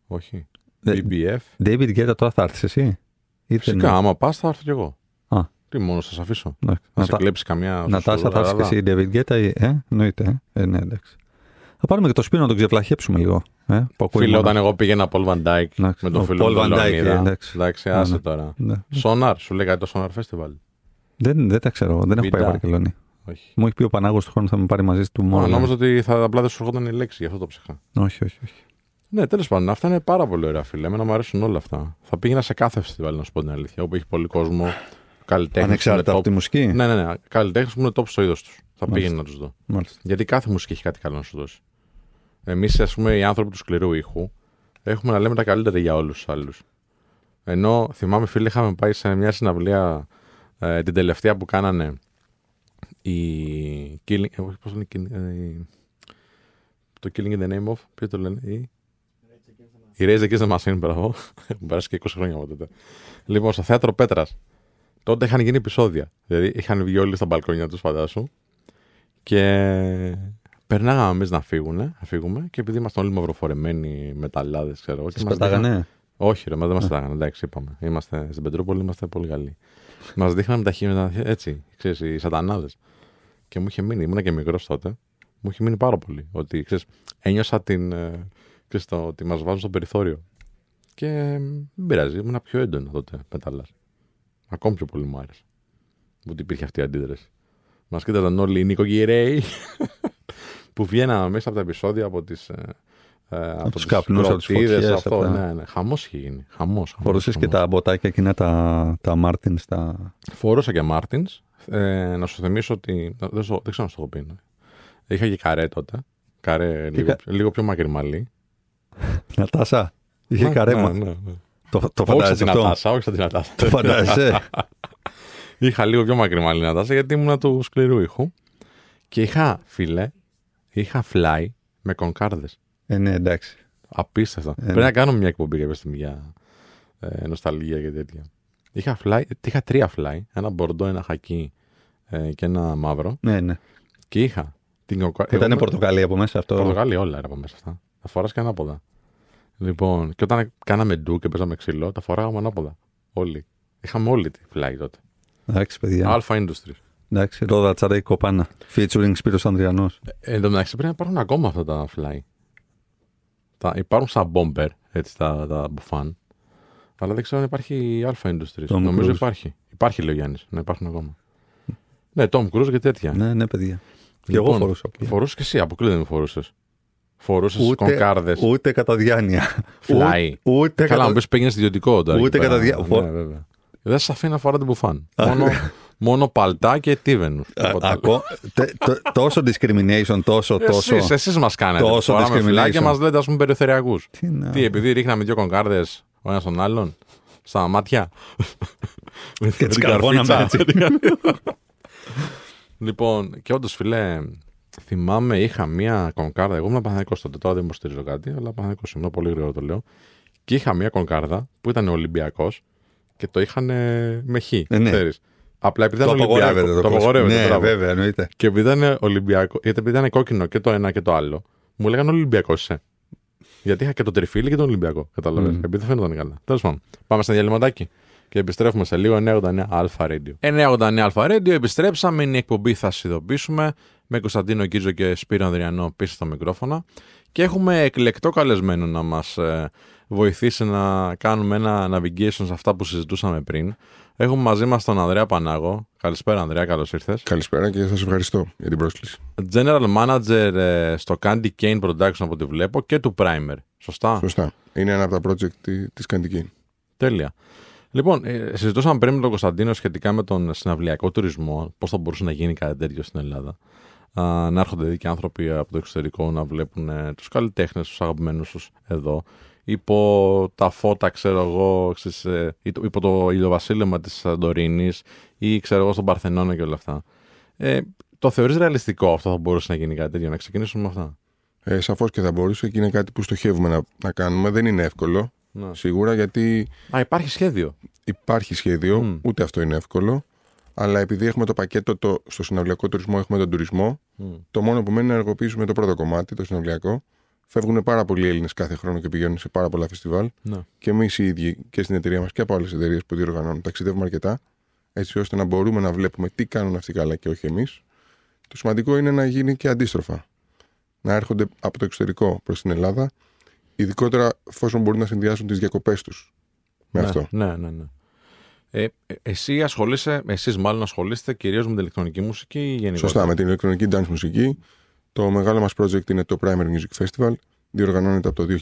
Όχι. Ε, BBF. David Guetta τώρα θα έρθεις εσύ; Ή δεν Φυσικά, είναι; άμα πας θα έρθω κι εγώ. Α. Τι μόνο θα σε αφήσω; Εντάξει. Να σε Νατά- κλέψεις καμιά. Νατάσα θα έρθει και εσύ, David Guetta. ή- Ε, εννοείται. Ε, ε, ναι, εντάξει. Θα πάρουμε και το σπίτι να τον ξεβλαχέψουμε λίγο. Ε, που ακούει Φίλε, μόνο. όταν εγώ πήγαινα Paul Van Dyke Εντάξει, με τον ο φίλο Paul μου τον Van Dyke, Λεωνίδα. εντάξει. Εντάξει, Ναι, άσε ναι. τώρα. Ναι. Sonar, σου λέει κάτι το Sonar Festival. Δεν, δεν τα ξέρω. Δεν έχω πάει Βιντά. Βαρκελόνη. Όχι. Μου έχει πει ο Πανάγος του χρόνου θα με πάρει μαζί του Α, μόνο. νόμιζα ότι θα, απλά δεν σου έρχονταν η λέξη, γι' αυτό το ψάχα. Όχι, όχι, όχι. Ναι, τέλος πάντων, αυτά είναι πάρα πολύ ωραία, φίλε. Εμένα μου αρέσουν όλα αυτά. Θα πήγαινα σε κάθε φεστιβάλ, να σου πω την αλήθεια, όπου έχει πολύ κόσμο καλλιτέχνες. Ανεξάρτητα από τη μουσική; Ναι, ναι, ναι. Καλλιτέχνες που είναι top στο είδος τους. Θα Μάλιστα. πήγαινε να τους δω. Μάλιστα. Γιατί κάθε μουσική έχει κάτι καλό να σου δώσει. Εμείς, ας πούμε, οι άνθρωποι του σκληρού ήχου, έχουμε να λέμε τα καλύτερα για όλους τους άλλους. Ενώ θυμάμαι, φίλε, είχαμε πάει σε μια συναυλία ε, την τελευταία που κάνανε η. Killing, ε, όχι, πώς λένε, Killing- ε, η- το Killing in the Name of. Ποιο το λένε, η. Η Raise Against the Machine, μπράβο. Έχουν περάσει και 20 χρόνια από τότε. Λοιπόν, στο θέατρο Πέτρας. Τότε είχαν γίνει επεισόδια. Δηλαδή είχαν βγει όλοι στα μπαλκόνια του, φαντάσου. Και περνάγαμε εμεί να φύγουν, να φύγουμε και επειδή ήμασταν όλοι μαυροφορεμένοι μεταλλάδε, ξέρω εγώ. και Σα μας πετάγανε. όχι, ρε, μα δεν μα πετάγανε. Εντάξει, είπαμε. Είμαστε στην Πετρούπολη, είμαστε πολύ καλοί. Μα δείχνανε τα χείμενα έτσι, ξέρεις, οι σατανάδε. Και μου είχε μείνει, ήμουν και μικρό τότε, μου είχε μείνει πάρα πολύ. Ότι ξέρεις, ένιωσα την. ε, Ξέρεις, το, ότι μα βάζουν στο περιθώριο. Και ε, δεν πειράζει, ήμουν πιο έντονο τότε μεταλλά. Ακόμη πιο πολύ μου άρεσε. Ότι υπήρχε αυτή η αντίδραση. Μας κοίταζαν όλοι οι νοικοκυρέοι που βγαίναμε μέσα από τα επεισόδια από τις. Ε, ε, από τους τις καπνούς, από τις κροτίδες, φωτιές, αυτό, από τα- ναι, ναι. Χαμός είχε γίνει. Χαμός, χαμός, Φορούσες και χαμός. τα μποτάκια εκείνα τα, τα Martens στα. Φορούσα και Martens. Ε, να σου θυμίσω ότι. Δεν, σου- δεν ξέρω να σου το έχω πει. ναι. Είχα και καρέ τότε. Καρέ λίγο, κα- λίγο πιο μακρυμάλλη. Νατάσα. Είχε Ναι, καρέμα. ναι, ναι, ναι. Το, το Όχι σαν φαντάζεσαι την αυτό; Νατάσα, όχι σαν την Νατάσα. Το φαντάζεσαι; Είχα λίγο πιο μακρυμάλλη Νατάσα γιατί ήμουν του σκληρού ήχου. Και είχα, φίλε, είχα fly με κονκάρδες. ε, ναι, εντάξει. Απίστευτο. ναι. Πρέπει να κάνουμε μια εκπομπή κάποια στιγμή για ε, νοσταλγία και τέτοια. Είχα, fly, είχα τρία fly. Ένα μπορντό, ένα χακί ε, και ένα μαύρο. Ναι, ναι. Και είχα την κονκάρδα. Ήταν πορτοκαλί από μέσα αυτό; Πορτογάλοι όλα era από μέσα αυτά. Τα φοράς και ανάποδα. Λοιπόν, και όταν κάναμε ντου και παίζαμε ξύλο, τα φοράγαμε ανάποδα. Όλοι. Είχαμε όλη τη fly τότε. Εντάξει, παιδιά. Αλφα Industries. Εντάξει, ρόδα τσαρέι κοπάνα. Featuring Σπύρος Ανδριανός. Ε, εν τω μεταξύ πρέπει να υπάρχουν ακόμα αυτά τα fly. Τα, υπάρχουν σαν bomber, έτσι, τα, τα μπουφάν. Αλλά δεν ξέρω αν υπάρχει Alpha Industries. Tom Νομίζω Cruise. υπάρχει. Υπάρχει, λέει ο Γιάννης, να υπάρχουν ακόμα. Ναι, Tom Cruise και τέτοια. Ναι, ναι, παιδιά. Και Λοιπόν, εγώ φορούσα. Φορούσες και εσύ, αποκλείται δεν φορούσες. Φορούσες Ούτε, κονκάρδες. ούτε κατά διάνοια. Fly. Ούτε, ούτε Καλά, μου κατά... πει πήγαινε ιδιωτικό τώρα. Ούτε εκεί κατά πέρα. διά- φο- Ναι, βέβαια. Δεν σα αφήνει να φοράτε μπουφάν. μόνο, μόνο παλτά και τίβενου. Α- ακό- τε- το- τόσο discrimination, τόσο, τόσο. Εσείς, εσείς μας κάνετε. τόσο Φοράμε φυλάκια και discrimination. μας λέτε ας πούμε περιθωριακούς. Τι να- Τι, επειδή ρίχναμε δύο κονκάρδες ο ένας τον άλλον, στα μάτια. Με Και τις την καρβώναμε καρφίτσα. έτσι. λοιπόν, και όντως φιλέ, θυμάμαι είχα μία κονκάρδα. Εγώ ήμουν Παναθηναϊκός τότε, τώρα δεν μου στηρίζω κάτι, αλλά Παναθηναϊκός ήμουν, πολύ γρήγορα το λέω. Και είχα μία κονκάρδα που ήταν Ολυμπιακός και το είχαν ε, με χ. Ε, ναι. ξέρεις. Απλά επειδή Το ήταν Ολυμπιακό. απαγορεύεται. Το απαγορεύεται. Ναι, μπράβο. βέβαια, εννοείται. Και επειδή ήταν Ολυμπιακό, γιατί επειδή ήταν κόκκινο και το ένα και το άλλο, μου λέγανε Ολυμπιακός είσαι. Γιατί είχα και το τριφύλι και τον Ολυμπιακό. Κατάλαβες. Μμμ. Επειδή δεν φαίνονταν καλά. Τέλος πάντων. Πάμε στα διαλυματάκι. Και επιστρέφουμε σε λίγο 989 Αλφα Radio. 989 Αλφα Radio, επιστρέψαμε. Είναι η εκπομπή, θα σας ειδοποιήσουμε. Με Κωνσταντίνο Κίτζο και Σπύρο Ανδριανό πίσω στο μικρόφωνο. Και έχουμε εκλεκτό καλεσμένο να μας βοηθήσει να κάνουμε ένα navigation σε αυτά που συζητούσαμε πριν. Έχουμε μαζί μας τον Ανδρέα Πανάγο. Καλησπέρα, Ανδρέα, καλώς ήρθες. Καλησπέρα και σας ευχαριστώ για την πρόσκληση. General Manager ε, στο Candy Cane Production από ό,τι βλέπω και του Primer. Σωστά; Σωστά. Είναι ένα από τα project τη- της Καντική. Τέλεια. Λοιπόν, ε, συζητούσαμε πριν με τον Κωνσταντίνο σχετικά με τον συναυλιακό τουρισμό, πώς θα μπορούσε να γίνει κάτι τέτοιο στην Ελλάδα. Α, να έρχονται δηλαδή και άνθρωποι από το εξωτερικό να βλέπουν ε, τους καλλιτέχνες, τους αγαπημένους τους εδώ. Υπό τα φώτα, ξέρω εγώ, ξέρεις, ε, ή- υπό το ηλιοβασίλεμα της Σαντορίνης ή ξέρω εγώ στον Παρθενώνα και όλα αυτά. Ε, το θεωρείς ρεαλιστικό αυτό θα μπορούσε να γίνει κάτι τέτοιο, να ξεκινήσουμε με αυτά; Ε, Σαφώς και θα μπορούσε και είναι κάτι που στοχεύουμε να, να κάνουμε. Δεν είναι εύκολο, Να. σίγουρα, γιατί Α, υπάρχει σχέδιο. υπάρχει σχέδιο, Μμ. ούτε αυτό είναι εύκολο. Αλλά επειδή έχουμε το πακέτο το, στο συναυλιακό τουρισμό, έχουμε τον τουρισμό, Μμ. το μόνο που μένει είναι να ενεργοποιήσουμε το πρώτο κομμάτι, το συναυλιακό. Φεύγουν πάρα πολλοί Έλληνες κάθε χρόνο και πηγαίνουν σε πάρα πολλά φεστιβάλ. Ναι. Και εμείς οι ίδιοι και στην εταιρεία μας και από άλλες εταιρείες που διοργανώνουν ταξιδεύουμε αρκετά, έτσι ώστε να μπορούμε να βλέπουμε τι κάνουν αυτοί καλά και όχι εμείς. Το σημαντικό είναι να γίνει και αντίστροφα. Να έρχονται από το εξωτερικό προς την Ελλάδα, ειδικότερα εφόσον μπορούν να συνδυάσουν τις διακοπές τους με ναι, αυτό. Ναι, ναι, ναι. Ε, ε, εσύ ασχολείσαι, εσείς μάλλον ασχολείστε κυρίως με την ηλεκτρονική μουσική ή γενικότερα; Σωστά, με την ηλεκτρονική dance μουσική. Το μεγάλο μας project είναι το Primary Music Festival. Διοργανώνεται από το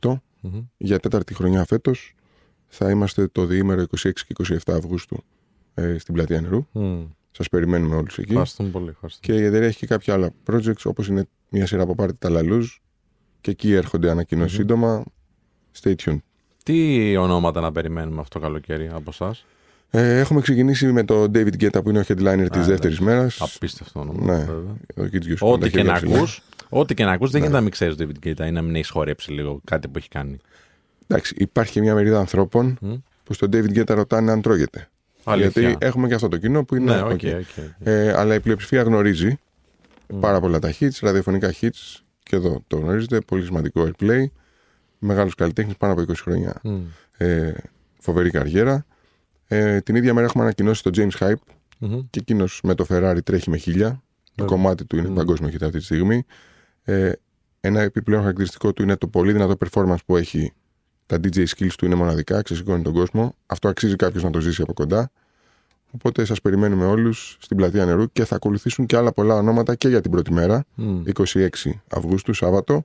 2018. Μμμ. Για τέταρτη χρονιά φέτος θα είμαστε το διήμερο 26 και 27 Αυγούστου ε, στην πλατεία νερού. Mm. Σας περιμένουμε όλους εκεί. Ευχαριστούμε πολύ. Ευχαριστούμε. Και η εταιρεία έχει και κάποια άλλα projects, όπως είναι μια σειρά από πάρτι τα Λαλούζ. Και εκεί έρχονται ανακοινώσεις Μμμ. σύντομα. Stay tuned. Τι ονόματα να περιμένουμε αυτό το καλοκαίρι από εσάς; Ε, έχουμε ξεκινήσει με το David Guetta που είναι ο headliner της ναι. δεύτερης μέρας. Απίστευτο όνομα. Ναι. βέβαια. Ο Kids Juice, Ό,τι τα και χέρια να ψηλά. ακούς, ό,τι και να ακούς δεν Ναι. γίνεται να μην ξέρεις το David Guetta ή να μην έχεις χορέψει λίγο κάτι που έχει κάνει. Εντάξει, υπάρχει και μια μερίδα ανθρώπων Μμ. που στον David Guetta ρωτάνε αν τρώγεται. Αλήθεια. Γιατί έχουμε και αυτό το κοινό που είναι. Ναι, ok, ok. ok, ok. Ε, αλλά η πλειοψηφία γνωρίζει Μμ. πάρα πολλά τα hits, ραδιοφωνικά hits. Και εδώ το γνωρίζετε. Πολύ σημαντικό airplay. Μεγάλου καλλιτέχνε πάνω από 20 χρόνια. Μμ. Ε, φοβερή καριέρα. Ε, την ίδια μέρα έχουμε ανακοινώσει τον James Hype Μμμ. και εκείνος με το Ferrari τρέχει με χίλια. Το Βέβαια. κομμάτι του είναι Μμ. παγκόσμιο hit αυτή τη στιγμή. Ε, ένα επιπλέον χαρακτηριστικό του είναι το πολύ δυνατό performance που έχει. Τα DJ skills του είναι μοναδικά, ξεσηκώνει τον κόσμο. Αυτό αξίζει κάποιος να το ζήσει από κοντά. Οπότε σας περιμένουμε όλους στην πλατεία νερού και θα ακολουθήσουν και άλλα πολλά ονόματα και για την πρώτη μέρα, Μμ. 26 Αυγούστου, Σάββατο.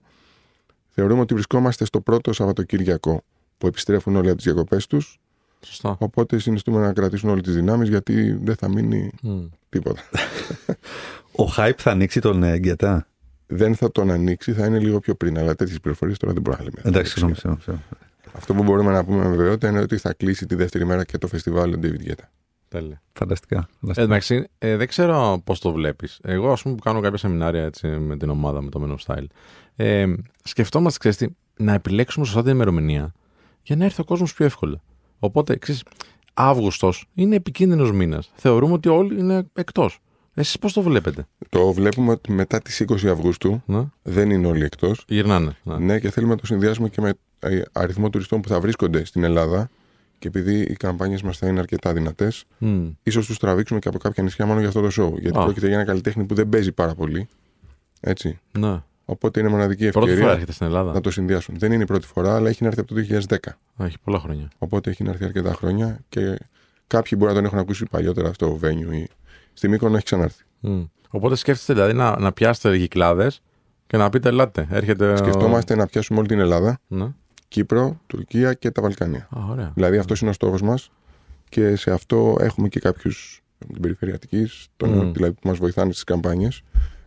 Θεωρούμε ότι βρισκόμαστε στο πρώτο Σαββατοκύριακο που επιστρέφουν όλοι από τις διακοπές τους. Σωστά. Οπότε συνιστούμε να κρατήσουν όλες τις δυνάμεις γιατί δεν θα μείνει Μμ. τίποτα. Ο hype θα ανοίξει τον ε, Γκετά. δεν θα τον ανοίξει, θα είναι λίγο πιο πριν. Αλλά τέτοιες πληροφορίες τώρα δεν μπορούμε να λέμε. Εντάξει, συγγνώμη. συγγνώμη, συγγνώμη. Αυτό που μπορούμε να πούμε με βεβαιότητα είναι ότι θα κλείσει τη δεύτερη μέρα και το φεστιβάλ ο David Guetta. Τέλεια. Φανταστικά. Ε, φανταστικά. εντάξει, ε, δεν ξέρω πώς το βλέπεις. Εγώ, ας πούμε, που κάνω κάποια σεμινάρια έτσι, με την ομάδα, με το Men of Style, ε, σκεφτόμαστε, ξέρεις τι, να επιλέξουμε σωστά την ημερομηνία για να έρθει ο κόσμος πιο εύκολα. Οπότε, ξέρεις, Αύγουστος είναι επικίνδυνος μήνας. Θεωρούμε ότι όλοι είναι εκτός. Εσείς πώς το βλέπετε, Το βλέπουμε ότι μετά τις 20 Αυγούστου ναι; δεν είναι όλοι εκτός. Γυρνάνε. Ναι. Ναι, και θέλουμε να το συνδυάσουμε και με ε, αριθμό τουριστών που θα βρίσκονται στην Ελλάδα. Και επειδή οι καμπάνιες μας θα είναι αρκετά δυνατές, Μμ. ίσως τους τραβήξουμε και από κάποια νησιά μόνο για αυτό το show. Γιατί Α. πρόκειται για ένα καλλιτέχνη που δεν παίζει πάρα πολύ. Έτσι. ναι. Οπότε είναι μοναδική Πρώτη φορά ευκαιρία έρχεται στην Ελλάδα. να το συνδυάσουν. Δεν είναι η πρώτη φορά, αλλά έχει να έρθει από το 2010. Α, έχει πολλά χρόνια. Οπότε έχει να έρθει αρκετά χρόνια και κάποιοι μπορεί να τον έχουν ακούσει παλιότερα στο venue ή στη Μύκονο έχει ξανάρθει. Μμ. Οπότε σκέφτεστε δηλαδή να, να πιάσετε κυκλάδε και να πείτε, ελάτε. Έρχεται. ο- Σκεφτόμαστε να πιάσουμε όλη την Ελλάδα, Ναι. Κύπρο, Τουρκία και τα Βαλκάνια. Α, ωραία. Δηλαδή αυτός είναι ο στόχος μας και σε αυτό έχουμε και κάποιους την περιφερειατική, τον, Μμ. δηλαδή που μας βοηθάνε στις καμπάνιες,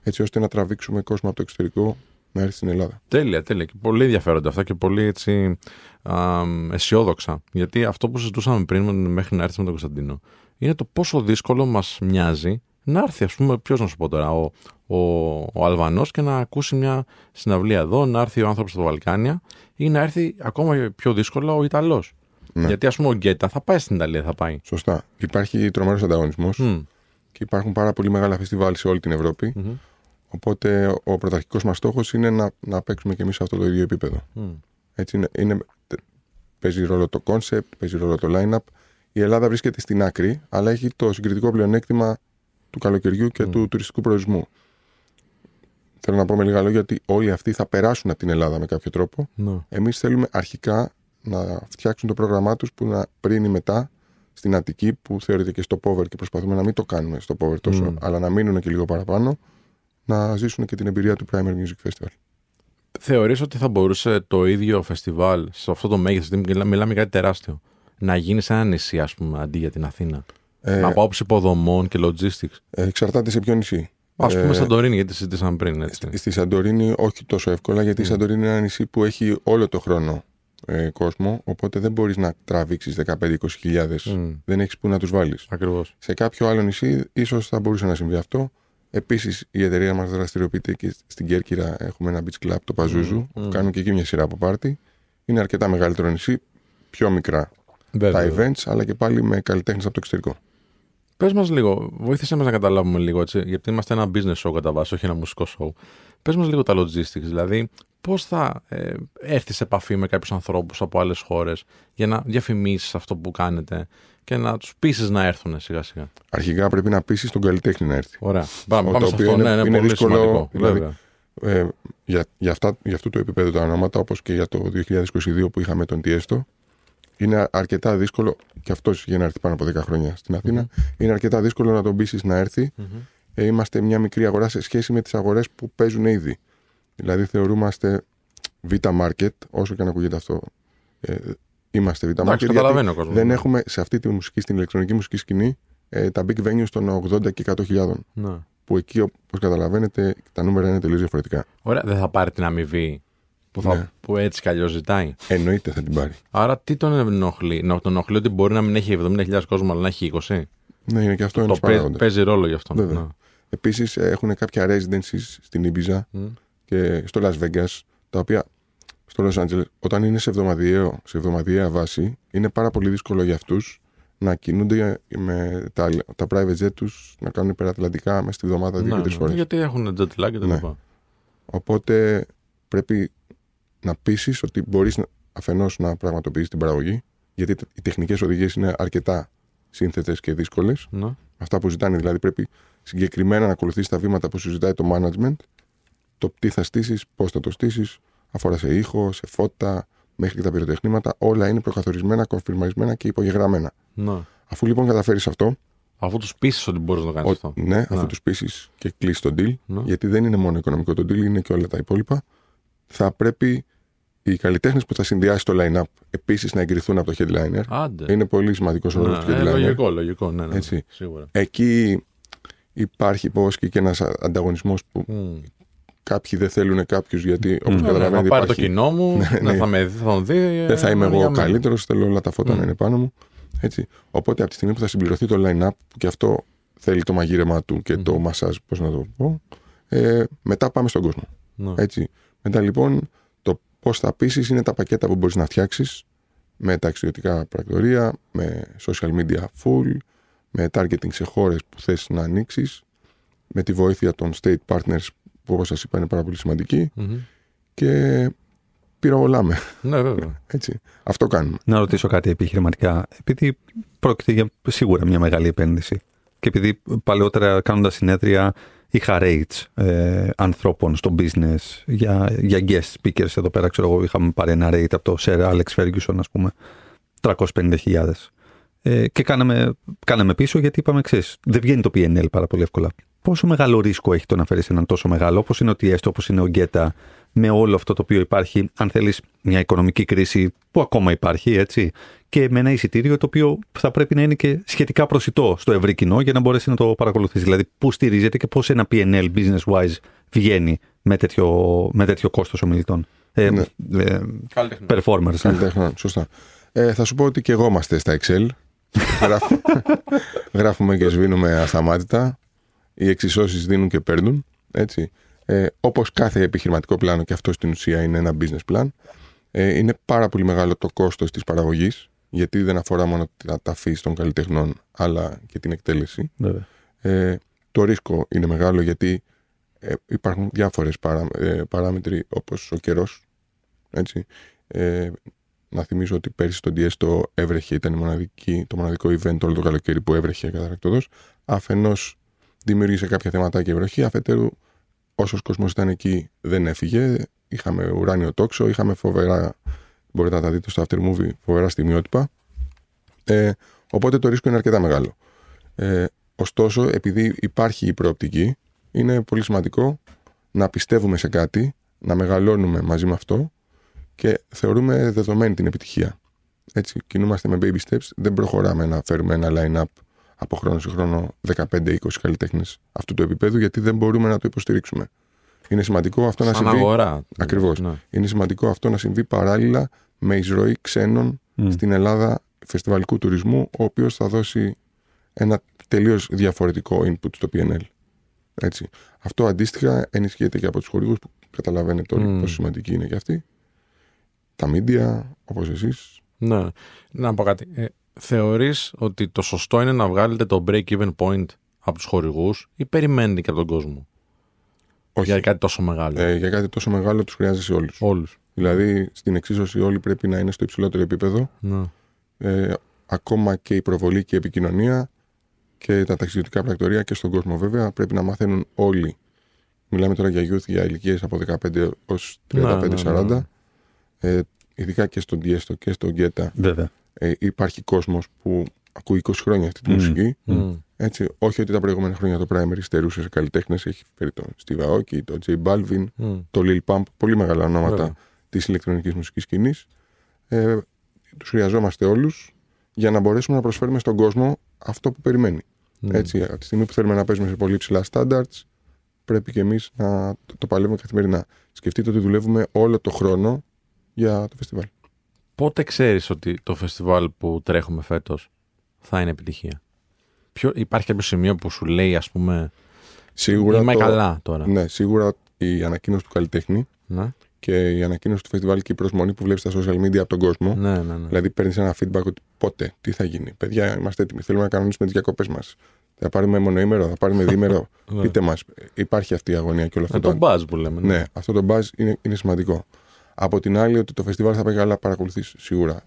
έτσι ώστε να τραβήξουμε κόσμο από το εξωτερικό να έρθει στην Ελλάδα. Τέλεια, τέλεια. Και πολύ ενδιαφέροντα αυτά και πολύ έτσι α, αισιόδοξα. Γιατί αυτό που συζητούσαμε πριν με- μέχρι να έρθει με τον Κωνσταντίνο είναι το πόσο δύσκολο μας μοιάζει να έρθει, ας πούμε, ποιος να σου πω τώρα, ο, ο, ο Αλβανός και να ακούσει μια συναυλία εδώ, να έρθει ο άνθρωπος στα Βαλκάνια ή να έρθει ακόμα πιο δύσκολα ο Ιταλός. Ναι. Γιατί, ας πούμε, ο Γκέτα θα πάει στην Ιταλία, θα πάει. Σωστά. Υπάρχει τρομερός ανταγωνισμός Μμ, και υπάρχουν πάρα πολύ μεγάλα φεστιβάλ σε όλη την Ευρώπη. μμμ, Οπότε ο πρωταρχικός μας στόχος είναι να, να παίξουμε και εμείς σε αυτό το ίδιο επίπεδο. μμ. Έτσι είναι, είναι, παίζει ρόλο το concept, παίζει ρόλο το line-up. Η Ελλάδα βρίσκεται στην άκρη, αλλά έχει το συγκριτικό πλεονέκτημα του καλοκαιριού και Μμ. του τουριστικού προορισμού. Θέλω να πω με λίγα λόγια ότι όλοι αυτοί θα περάσουν από την Ελλάδα με κάποιο τρόπο. Ναι. Εμείς θέλουμε αρχικά να φτιάξουν το πρόγραμμά τους που να πριν ή μετά στην Αττική, που θεωρείται και στο Power και προσπαθούμε να μην το κάνουμε στο Power τόσο, Μμ. αλλά να μείνουν και λίγο παραπάνω, να ζήσουν και την εμπειρία του Primer Music Festival. Θεωρείς ότι θα μπορούσε το ίδιο φεστιβάλ σε αυτό το μέγεθος, γιατί μιλά- μιλάμε για κάτι τεράστιο, να γίνει σε ένα νησί, ας πούμε, αντί για την Αθήνα; Ε, από άποψη υποδομών και logistics; ε, εξαρτάται σε ποιο νησί. Ας πούμε Ε, Σαντορίνη, γιατί συζητήσαμε πριν, έτσι. Στη Σαντορίνη όχι τόσο εύκολα, γιατί η Μμ. Σαντορίνη είναι ένα νησί που έχει όλο το χρόνο ε, κόσμο, οπότε δεν μπορείς να τραβήξεις 15-20 χιλιάδες. Μμ, Δεν έχεις που να τους βάλεις. Ακριβώς. Σε κάποιο άλλο νησί ίσως θα μπορούσε να συμβεί αυτό. Επίσης η εταιρεία μας δραστηριοποιείται και στην Κέρκυρα έχουμε ένα beach club, το Παζούζου, Μμ, που μμ. κάνουν και εκεί μια σειρά από πάρτι. Είναι αρκετά μεγαλύτερο νησί, πιο μικρά Βέβαια. τα events, αλλά και πάλι με καλλιτέχνες από το εξωτερικό. Πες μας λίγο, βοήθησέ μας να καταλάβουμε λίγο, έτσι, γιατί είμαστε ένα business show κατά βάση, όχι ένα μουσικό show. Πες μας λίγο τα logistics, δηλαδή πώς θα ε, έρθεις σε επαφή με κάποιους ανθρώπους από άλλες χώρες για να διαφημίσεις αυτό που κάνετε και να τους πείσεις να έρθουν σιγά σιγά. Αρχικά πρέπει να πείσεις τον καλλιτέχνη να έρθει. Ωραία. Πάμε, Το πάμε σε οποίο αυτό. είναι- ναι, ναι, είναι πολύ δύσκολο, σημαντικό. δηλαδή, Βέβαια. Ε, για, για, αυτά, για αυτού του επίπεδου τα ονόματα, όπως και για το 2022 που είχαμε τον Τιέστο, είναι αρκετά δύσκολο, και αυτός για να έρθει πάνω από 10 χρόνια στην αθηνα είναι αρκετά δύσκολο να τον πείσεις να έρθει. Μμμ. Ε, είμαστε μια μικρή αγορά σε σχέση με τις αγορές που παίζουν ήδη. Δηλαδή θεωρούμαστε β' market, όσο και αν ακούγεται αυτό. Ε, είμαστε β' market. Εντάξει, γιατί καταλαβαίνει ο κόσμος. δεν ναι. έχουμε σε αυτή τη μουσική, στην ηλεκτρονική μουσική σκηνή, ε, τα big venues των 80 και 100.000. Ναι. Που εκεί, όπως καταλαβαίνετε, τα νούμερα είναι τελείως διαφορετικά. Ωραία, δεν θα πάρει την αμοιβή που, θα, Ναι. που έτσι κι αλλιώς ζητάει. Εννοείται θα την πάρει. Άρα τι τον ενοχλεί. Να τον ενοχλεί ότι μπορεί να μην έχει 70.000 κόσμο, αλλά να έχει 20. Ναι, είναι και αυτό ένας Το παίζει, παράγοντας. παίζει ρόλο γι' αυτό. Βέβαια. Ναι. Επίσης, έχουν κάποια residencies στην Ibiza Μμ. και στο Las Vegas, τα οποία στο Los Angeles, όταν είναι σε, εβδομαδιαίο, σε εβδομαδιαία βάση, είναι πάρα πολύ δύσκολο για αυτούς να κινούνται με τα, τα private jet τους να κάνουν υπερατλαντικά μέσα στη βδομάδα δύο Ναι, και τρεις ναι, φορές. Γιατί έχουν jet lag και τα Ναι. λοιπά. Οπότε πρέπει να πείσεις ότι μπορείς αφενός να πραγματοποιήσεις την παραγωγή, γιατί οι τεχνικές οδηγίες είναι αρκετά σύνθετες και δύσκολες. Ναι. Αυτά που ζητάνε, δηλαδή πρέπει συγκεκριμένα να ακολουθήσει τα βήματα που σου ζητάει το management, το τι θα στήσεις, πώς θα το στήσεις, αφορά σε ήχο, σε φώτα, μέχρι και τα πυροτεχνήματα. Όλα είναι προκαθορισμένα, κονφιρμαρισμένα και υπογεγραμμένα. Ναι. Αφού λοιπόν καταφέρεις αυτό, Αφού τους πείσεις ότι μπορείς να το κάνεις ο- αυτό. ναι, αφού τους πείσεις και κλείσει τον deal, Ναι. γιατί δεν είναι μόνο οικονομικό το deal, είναι και όλα τα υπόλοιπα, θα πρέπει οι καλλιτέχνες που θα συνδυάσει το line-up επίσης να εγκριθούν από το headliner. Άντε. Είναι πολύ σημαντικός ο ρόλος Ναι, του ε, headliner. λογικό, λογικό. Ναι, ναι, Έτσι. Σίγουρα. Εκεί υπάρχει πώ και, και ένας ανταγωνισμός που Μμ. Κάποιοι δεν θέλουν κάποιους γιατί όπως Ναι, ναι, καταλαβαίνετε να πάρει το υπάρχει, κοινό μου, Ναι, να ναι. θα, με, θα τον δει. ε, δεν θα είμαι είναι εγώ για ο μένα. καλύτερος, θέλω όλα τα φώτα Μμ. να είναι πάνω μου. Έτσι. Οπότε από τη στιγμή που θα συμπληρωθεί το line-up, που και αυτό θέλει το μαγείρεμα του και το μασάζ, πώς να το πω, ε, μετά πάμε στον κόσμο. Ναι. Έτσι. Μετά λοιπόν το πώς θα πείσει είναι τα πακέτα που μπορείς να φτιάξεις με ταξιδιωτικά πρακτορία, με social media full, με targeting σε χώρες που θες να ανοίξεις, με τη βοήθεια των state partners που όπως σας είπα είναι πάρα πολύ σημαντική Μμμ. και πυροβολάμε. Ναι, βέβαια. Έτσι. Αυτό κάνουμε. Να ρωτήσω κάτι επιχειρηματικά. Επειδή πρόκειται για σίγουρα μια μεγάλη επένδυση και επειδή παλαιότερα κάνοντας συνέδρια είχα rates ε, ανθρώπων στο business για, για guest speakers εδώ πέρα, ξέρω εγώ, είχαμε πάρει ένα rate από το Sir Alex Ferguson, ας πούμε, 350.000. Ε, και κάναμε, κάναμε πίσω γιατί είπαμε εξή. Δεν βγαίνει το PNL πάρα πολύ εύκολα. Πόσο μεγάλο ρίσκο έχει το να φέρεις έναν τόσο μεγάλο, όπως είναι ο Tiesto, όπως είναι ο Γκέτα, με όλο αυτό το οποίο υπάρχει, αν θέλεις μια οικονομική κρίση που ακόμα υπάρχει, έτσι, και με ένα εισιτήριο το οποίο θα πρέπει να είναι και σχετικά προσιτό στο ευρύ κοινό για να μπορέσει να το παρακολουθήσει. Δηλαδή, πού στηρίζεται και πώς ένα PNL business wise βγαίνει με τέτοιο, με τέτοιο κόστος ομιλητών. Ε, Ναι. ε, Καλλιτέχνη. performers. ναι. Καλλιτέχνη, σωστά. Ε, θα σου πω ότι και εγώ είμαστε στα Excel. Γράφουμε, γράφουμε και σβήνουμε ασταμάτητα. Οι εξισώσεις δίνουν και παίρνουν. Έτσι. Ε, Όπως κάθε επιχειρηματικό πλάνο, και αυτό στην ουσία είναι ένα business plan, ε, είναι πάρα πολύ μεγάλο το κόστος της παραγωγής, γιατί δεν αφορά μόνο τα, τα fees των καλλιτεχνών, αλλά και την εκτέλεση. Βέβαια. Ε, το ρίσκο είναι μεγάλο γιατί ε, υπάρχουν διάφορες παρά, ε, παράμετροι όπως ο καιρός. Έτσι. Ε, να θυμίσω ότι πέρσι στο DS το έβρεχε, ήταν η μοναδική, το μοναδικό event όλο το καλοκαίρι που έβρεχε καταρακτοδός. Αφενός δημιούργησε κάποια θεματάκια η βροχή, αφετέρου όσος κόσμος ήταν εκεί δεν έφυγε. Είχαμε ουράνιο τόξο, είχαμε φοβερά, μπορείτε να τα δείτε στο after movie, φοβερά στιγμιότυπα. Ε, οπότε το ρίσκο είναι αρκετά μεγάλο. Ε, ωστόσο, επειδή υπάρχει η προοπτική, είναι πολύ σημαντικό να πιστεύουμε σε κάτι, να μεγαλώνουμε μαζί με αυτό και θεωρούμε δεδομένη την επιτυχία. Έτσι, κινούμαστε με baby steps, δεν προχωράμε να φέρουμε ένα line-up από χρόνο σε χρόνο 15-20 καλλιτέχνες αυτού του επίπεδου, γιατί δεν μπορούμε να το υποστηρίξουμε. Είναι σημαντικό αυτό να Σαν συμβεί. αγορά. Ακριβώς. Ναι. Είναι σημαντικό αυτό να συμβεί παράλληλα με εισρωή ξένων Μμ. στην Ελλάδα φεστιβαλικού τουρισμού, ο οποίος θα δώσει ένα τελείως διαφορετικό input στο PNL. Έτσι. Αυτό αντίστοιχα ενισχύεται και από τους χορηγούς που καταλαβαίνετε όλοι Μμ. πόσο σημαντική είναι και αυτή. Τα media, όπως εσείς. Ναι. Να πω κάτι. Ε, θεωρείς ότι το σωστό είναι να βγάλετε το break-even point από τους χορηγούς ή περιμένετε και από τον κόσμο; Όχι. για κάτι τόσο μεγάλο. Ε, για κάτι τόσο μεγάλο τους χρειάζεται σε όλους. Όλους. Δηλαδή, στην εξίσωση όλοι πρέπει να είναι στο υψηλότερο επίπεδο. Ναι. Ε, ακόμα και η προβολή και η επικοινωνία και τα ταξιδιωτικά πρακτορία και στον κόσμο βέβαια πρέπει να μαθαίνουν όλοι. Μιλάμε τώρα για youth για ηλικίες από 15 έως 35-40. Ναι, ναι, ναι. Ε, ειδικά και στον Diestro και στον Γκέτα Βέβαια. Ε, υπάρχει κόσμος που ακούει 20 χρόνια αυτή τη Μμ. μουσική. Μμ. Έτσι, όχι ότι τα προηγούμενα χρόνια το Primary στερούσε σε καλλιτέχνες. Έχει φέρει τον Steve Aoki, τον J Balvin, Μμ. το Lil Pump, πολύ μεγάλα ονόματα Βέβαια. της ηλεκτρονικής μουσικής σκηνής. Ε, τους χρειαζόμαστε όλους για να μπορέσουμε να προσφέρουμε στον κόσμο αυτό που περιμένει. Ναι. Έτσι, από τη στιγμή που θέλουμε να παίζουμε σε πολύ ψηλά standards, πρέπει και εμείς να το, το παλεύουμε καθημερινά. Σκεφτείτε ότι δουλεύουμε όλο το χρόνο για το φεστιβάλ. Πότε ξέρεις ότι το φεστιβάλ που τρέχουμε φέτος θα είναι επιτυχία; Ποιο, υπάρχει κάποιο σημείο που σου λέει, ας πούμε, Σίγουρα είμαι το- καλά τώρα. Ναι, σίγουρα η ανακοίνωση του καλλιτέχνη Ναι, και η ανακοίνωση του φεστιβάλ και η προσμονή που βλέπεις στα social media από τον κόσμο. ναι, ναι. ναι. Δηλαδή παίρνεις ένα feedback ότι πότε, τι θα γίνει; Παιδιά, είμαστε έτοιμοι. Θέλουμε να κανονίσουμε τις διακοπές μας. Θα πάρουμε μονοήμερο, θα πάρουμε διήμερο; Ναι. Πείτε μας. Υπάρχει αυτή η αγωνία και όλο αυτό Με τον buzz που λέμε. Ναι, αυτό το buzz είναι, είναι σημαντικό. Από την άλλη, ότι το φεστιβάλ θα πάει καλά, παρακολουθείς σίγουρα.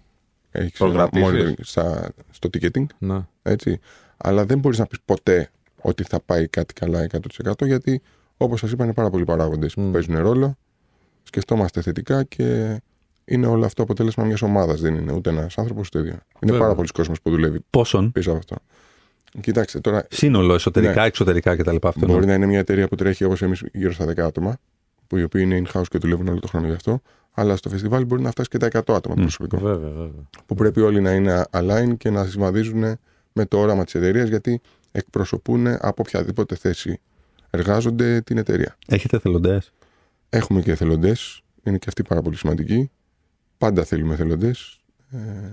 Έχεις Προγραμματίζεις. στα, στο ticketing, Ναι. έτσι. Αλλά δεν μπορείς να πεις ποτέ ότι θα πάει κάτι καλά 100% γιατί, όπως σας είπα, είναι πάρα πολλοί παράγοντες που Μμ. παίζουν ρόλο. Σκεφτόμαστε θετικά και είναι όλο αυτό αποτέλεσμα μιας ομάδας. Δεν είναι ούτε ένας άνθρωπος ούτε δύο. Είναι Βέβαια. πάρα πολλοί κόσμος που δουλεύει Πόσον; πίσω από αυτό. Κοιτάξτε, τώρα Σύνολο, εσωτερικά, Ναι. εξωτερικά κτλ. Αυτό Μπορεί εννοώ. να είναι μια εταιρεία που τρέχει όπως εμείς γύρω στα 10 άτομα, που οι οποίοι είναι in-house και δουλεύουν όλο το χρόνο γι' αυτό. Αλλά στο φεστιβάλ μπορεί να φτάσει και τα 100 άτομα το Μμ. προσωπικό. Βέβαια, βέβαια. Που πρέπει όλοι να είναι align και να συμβαδίζουν με το όραμα της εταιρείας, γιατί εκπροσωπούν από οποιαδήποτε θέση εργάζονται την εταιρεία. Έχετε εθελοντές; Έχουμε και εθελοντές, είναι και αυτοί πάρα πολύ σημαντικοί. Πάντα θέλουμε εθελοντές.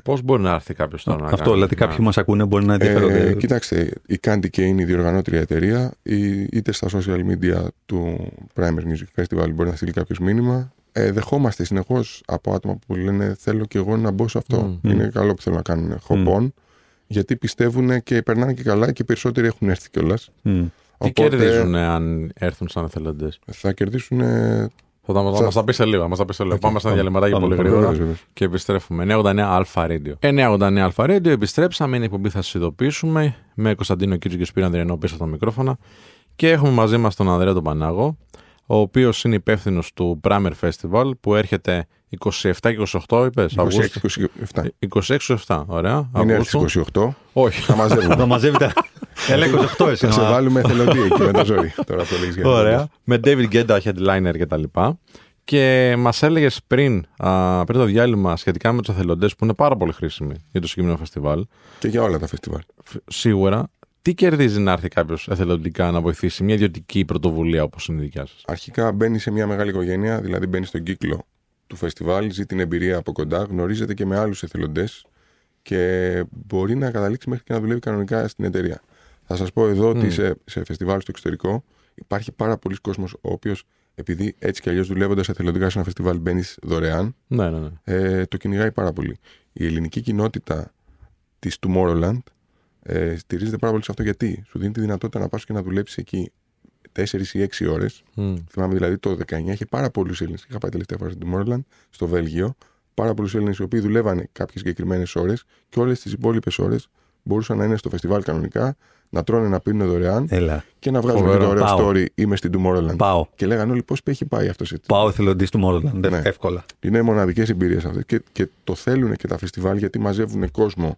Πώς μπορεί να έρθει κάποιος τώρα να Αυτό, κάνει, δηλαδή να- κάποιοι μας ακούνε μπορεί να ενδιαφέρονται. Ε, κοιτάξτε, η Candy και είναι η διοργανώτρια εταιρεία, ή- είτε στα social media του Primer Music Festival μπορεί να στείλει κάποιος μήνυμα. Ε, δεχόμαστε συνεχώς από άτομα που λένε Θέλω και εγώ να μπω σε αυτό. Μμ. Είναι καλό που θέλουν να κάνουν hop Μμ. on, γιατί πιστεύουν και περνάνε και καλά και οι περισσότεροι έχουν έρθει κιόλας. Μμ. Τι κερδίζουν αν έρθουν σαν εθελοντές; Θα κερδίσουν. ε, Θα τα, Σα- μας τα πεις σε λίγο. Μας τα πεις σε λίγο. Οκ, πάμε στα πάμε, διαλειμματάκια πάμε, πολύ πάμε, γρήγορα βεβαίως, βεβαίως. και επιστρέφουμε. 989 Αλφα Radio. 989 Αλφα Radio, επιστρέψαμε. Είναι η εκπομπή θα σας ειδοποιήσουμε με Κωνσταντίνο Κίτσο και Σπύρο Ανδριανό πίσω από τα μικρόφωνα. Και έχουμε μαζί μας τον Ανδρέα τον Πανάγο, ο οποίος είναι υπεύθυνος του Primer Festival που έρχεται 27 και 28, είπες. 26-27. 26-27, ωραία. Μην Αυγούστου. έρθεις 28, Όχι. θα μαζεύουμε. Να μαζεύετε. Έλα 28 εσύ. θα σε να- βάλουμε εθελοντή εκεί με το ζόρι. Τώρα το λέγεις για Ωραία. Με David Guetta, headliner και τα λοιπά. Και μας έλεγες πριν, α, πριν το διάλειμμα σχετικά με τους εθελοντές που είναι πάρα πολύ χρήσιμοι για το συγκεκριμένο φεστιβάλ. Και για όλα τα φεστιβάλ. Φ- Σίγουρα, τι κερδίζει να έρθει κάποιος εθελοντικά να βοηθήσει μια ιδιωτική πρωτοβουλία όπως είναι η δικιά σας; Αρχικά μπαίνει σε μια μεγάλη οικογένεια, δηλαδή μπαίνει στον κύκλο του φεστιβάλ, ζει την εμπειρία από κοντά, γνωρίζεται και με άλλους εθελοντές και μπορεί να καταλήξει μέχρι και να δουλεύει κανονικά στην εταιρεία. Θα σας πω εδώ ότι Μμ. σε, σε φεστιβάλ στο εξωτερικό υπάρχει πάρα πολλοί κόσμος ο οποίος επειδή έτσι κι αλλιώς δουλεύοντας εθελοντικά σε ένα φεστιβάλ μπαίνεις δωρεάν, Ναι, ναι, ναι. ε, το κυνηγάει πάρα πολύ. Η ελληνική κοινότητα της Tomorrowland ε, στηρίζεται πάρα πολύ σε αυτό γιατί σου δίνει τη δυνατότητα να πας και να δουλέψεις εκεί 4 ή 6 ώρες. Μμ. Θυμάμαι δηλαδή το 19 είχε πάρα πολλούς Έλληνες. Είχα πάει τελευταία φορά στο Tomorrowland, στο Βέλγιο. Πάρα πολλούς Έλληνες οι οποίοι δουλεύανε κάποιες συγκεκριμένες ώρες και όλες τις υπόλοιπες ώρες μπορούσαν να είναι στο φεστιβάλ κανονικά, να τρώνε, να πίνουν δωρεάν Έλα. και να βγάζουν και Φοβερό. το ωραίο Πάω. story. Είμαι στην Tomorrowland. Πάω. Και λέγανε όλοι πώς έχει πάει αυτός έτσι; Πάω εθελοντής του Μόρλαντ. Ναι. Εύκολα. Είναι μοναδικές εμπειρίες αυτές και, και το θέλουν και τα φεστιβάλ γιατί μαζεύουν κόσμο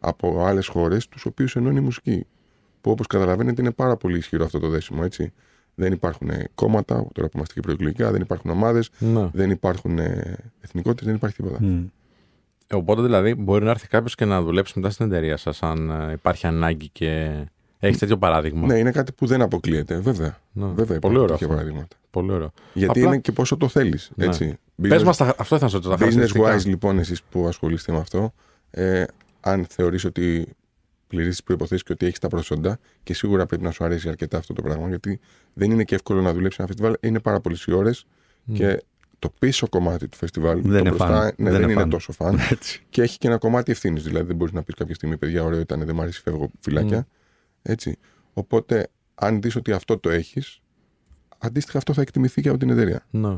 από άλλες χώρες, τους οποίους ενώνει η μουσική. Που όπως καταλαβαίνετε είναι πάρα πολύ ισχυρό αυτό το δέσιμο, έτσι. Δεν υπάρχουν ε, κόμματα, τώρα που είμαστε και προεκλογικά, δεν υπάρχουν ομάδες, Ναι. δεν υπάρχουν εθνικότητες, δεν υπάρχει τίποτα. Μμ. Ε, Οπότε δηλαδή μπορεί να έρθει κάποιος και να δουλέψει μετά στην εταιρεία σας, αν ε, υπάρχει ανάγκη και έχεις τέτοιο παράδειγμα. Ναι, είναι κάτι που δεν αποκλείεται, βέβαια. Ναι. Βέβαια Πολύ υπάρχουν ωραίο τέτοια αυτό. παραδείγματα. Πολύ ωραίο. Γιατί Απλά- είναι και πόσο το θέλεις. Ναι. Έτσι. Πες μας, αυτό ήθελα να σου ρωτήσω, τα Business χαρακτηριστικά. wise, λοιπόν, εσείς που ασχολείστε με αυτό, ε, αν θεωρείς ότι πληρείς τις προποθέσει και ότι έχεις τα προσόντα, και σίγουρα πρέπει να σου αρέσει αρκετά αυτό το πράγμα, γιατί δεν είναι και εύκολο να δουλέψεις ένα φεστιβάλ. Είναι πάρα πολλές οι ώρες και το πίσω κομμάτι του φεστιβάλ Δεν το είναι μπροστά, φαν. ναι, Δεν δεν, είναι είναι φαν. τόσο φαν. Έτσι. και έχει και ένα κομμάτι ευθύνης. Δηλαδή δεν μπορείς να πεις κάποια στιγμή, παιδιά, ωραίο ήταν, δεν μου αρέσει, φεύγω φυλάκια. Έτσι. Οπότε, αν δεις ότι αυτό το έχεις, αντίστοιχα αυτό θα εκτιμηθεί και από την εταιρεία. Ναι.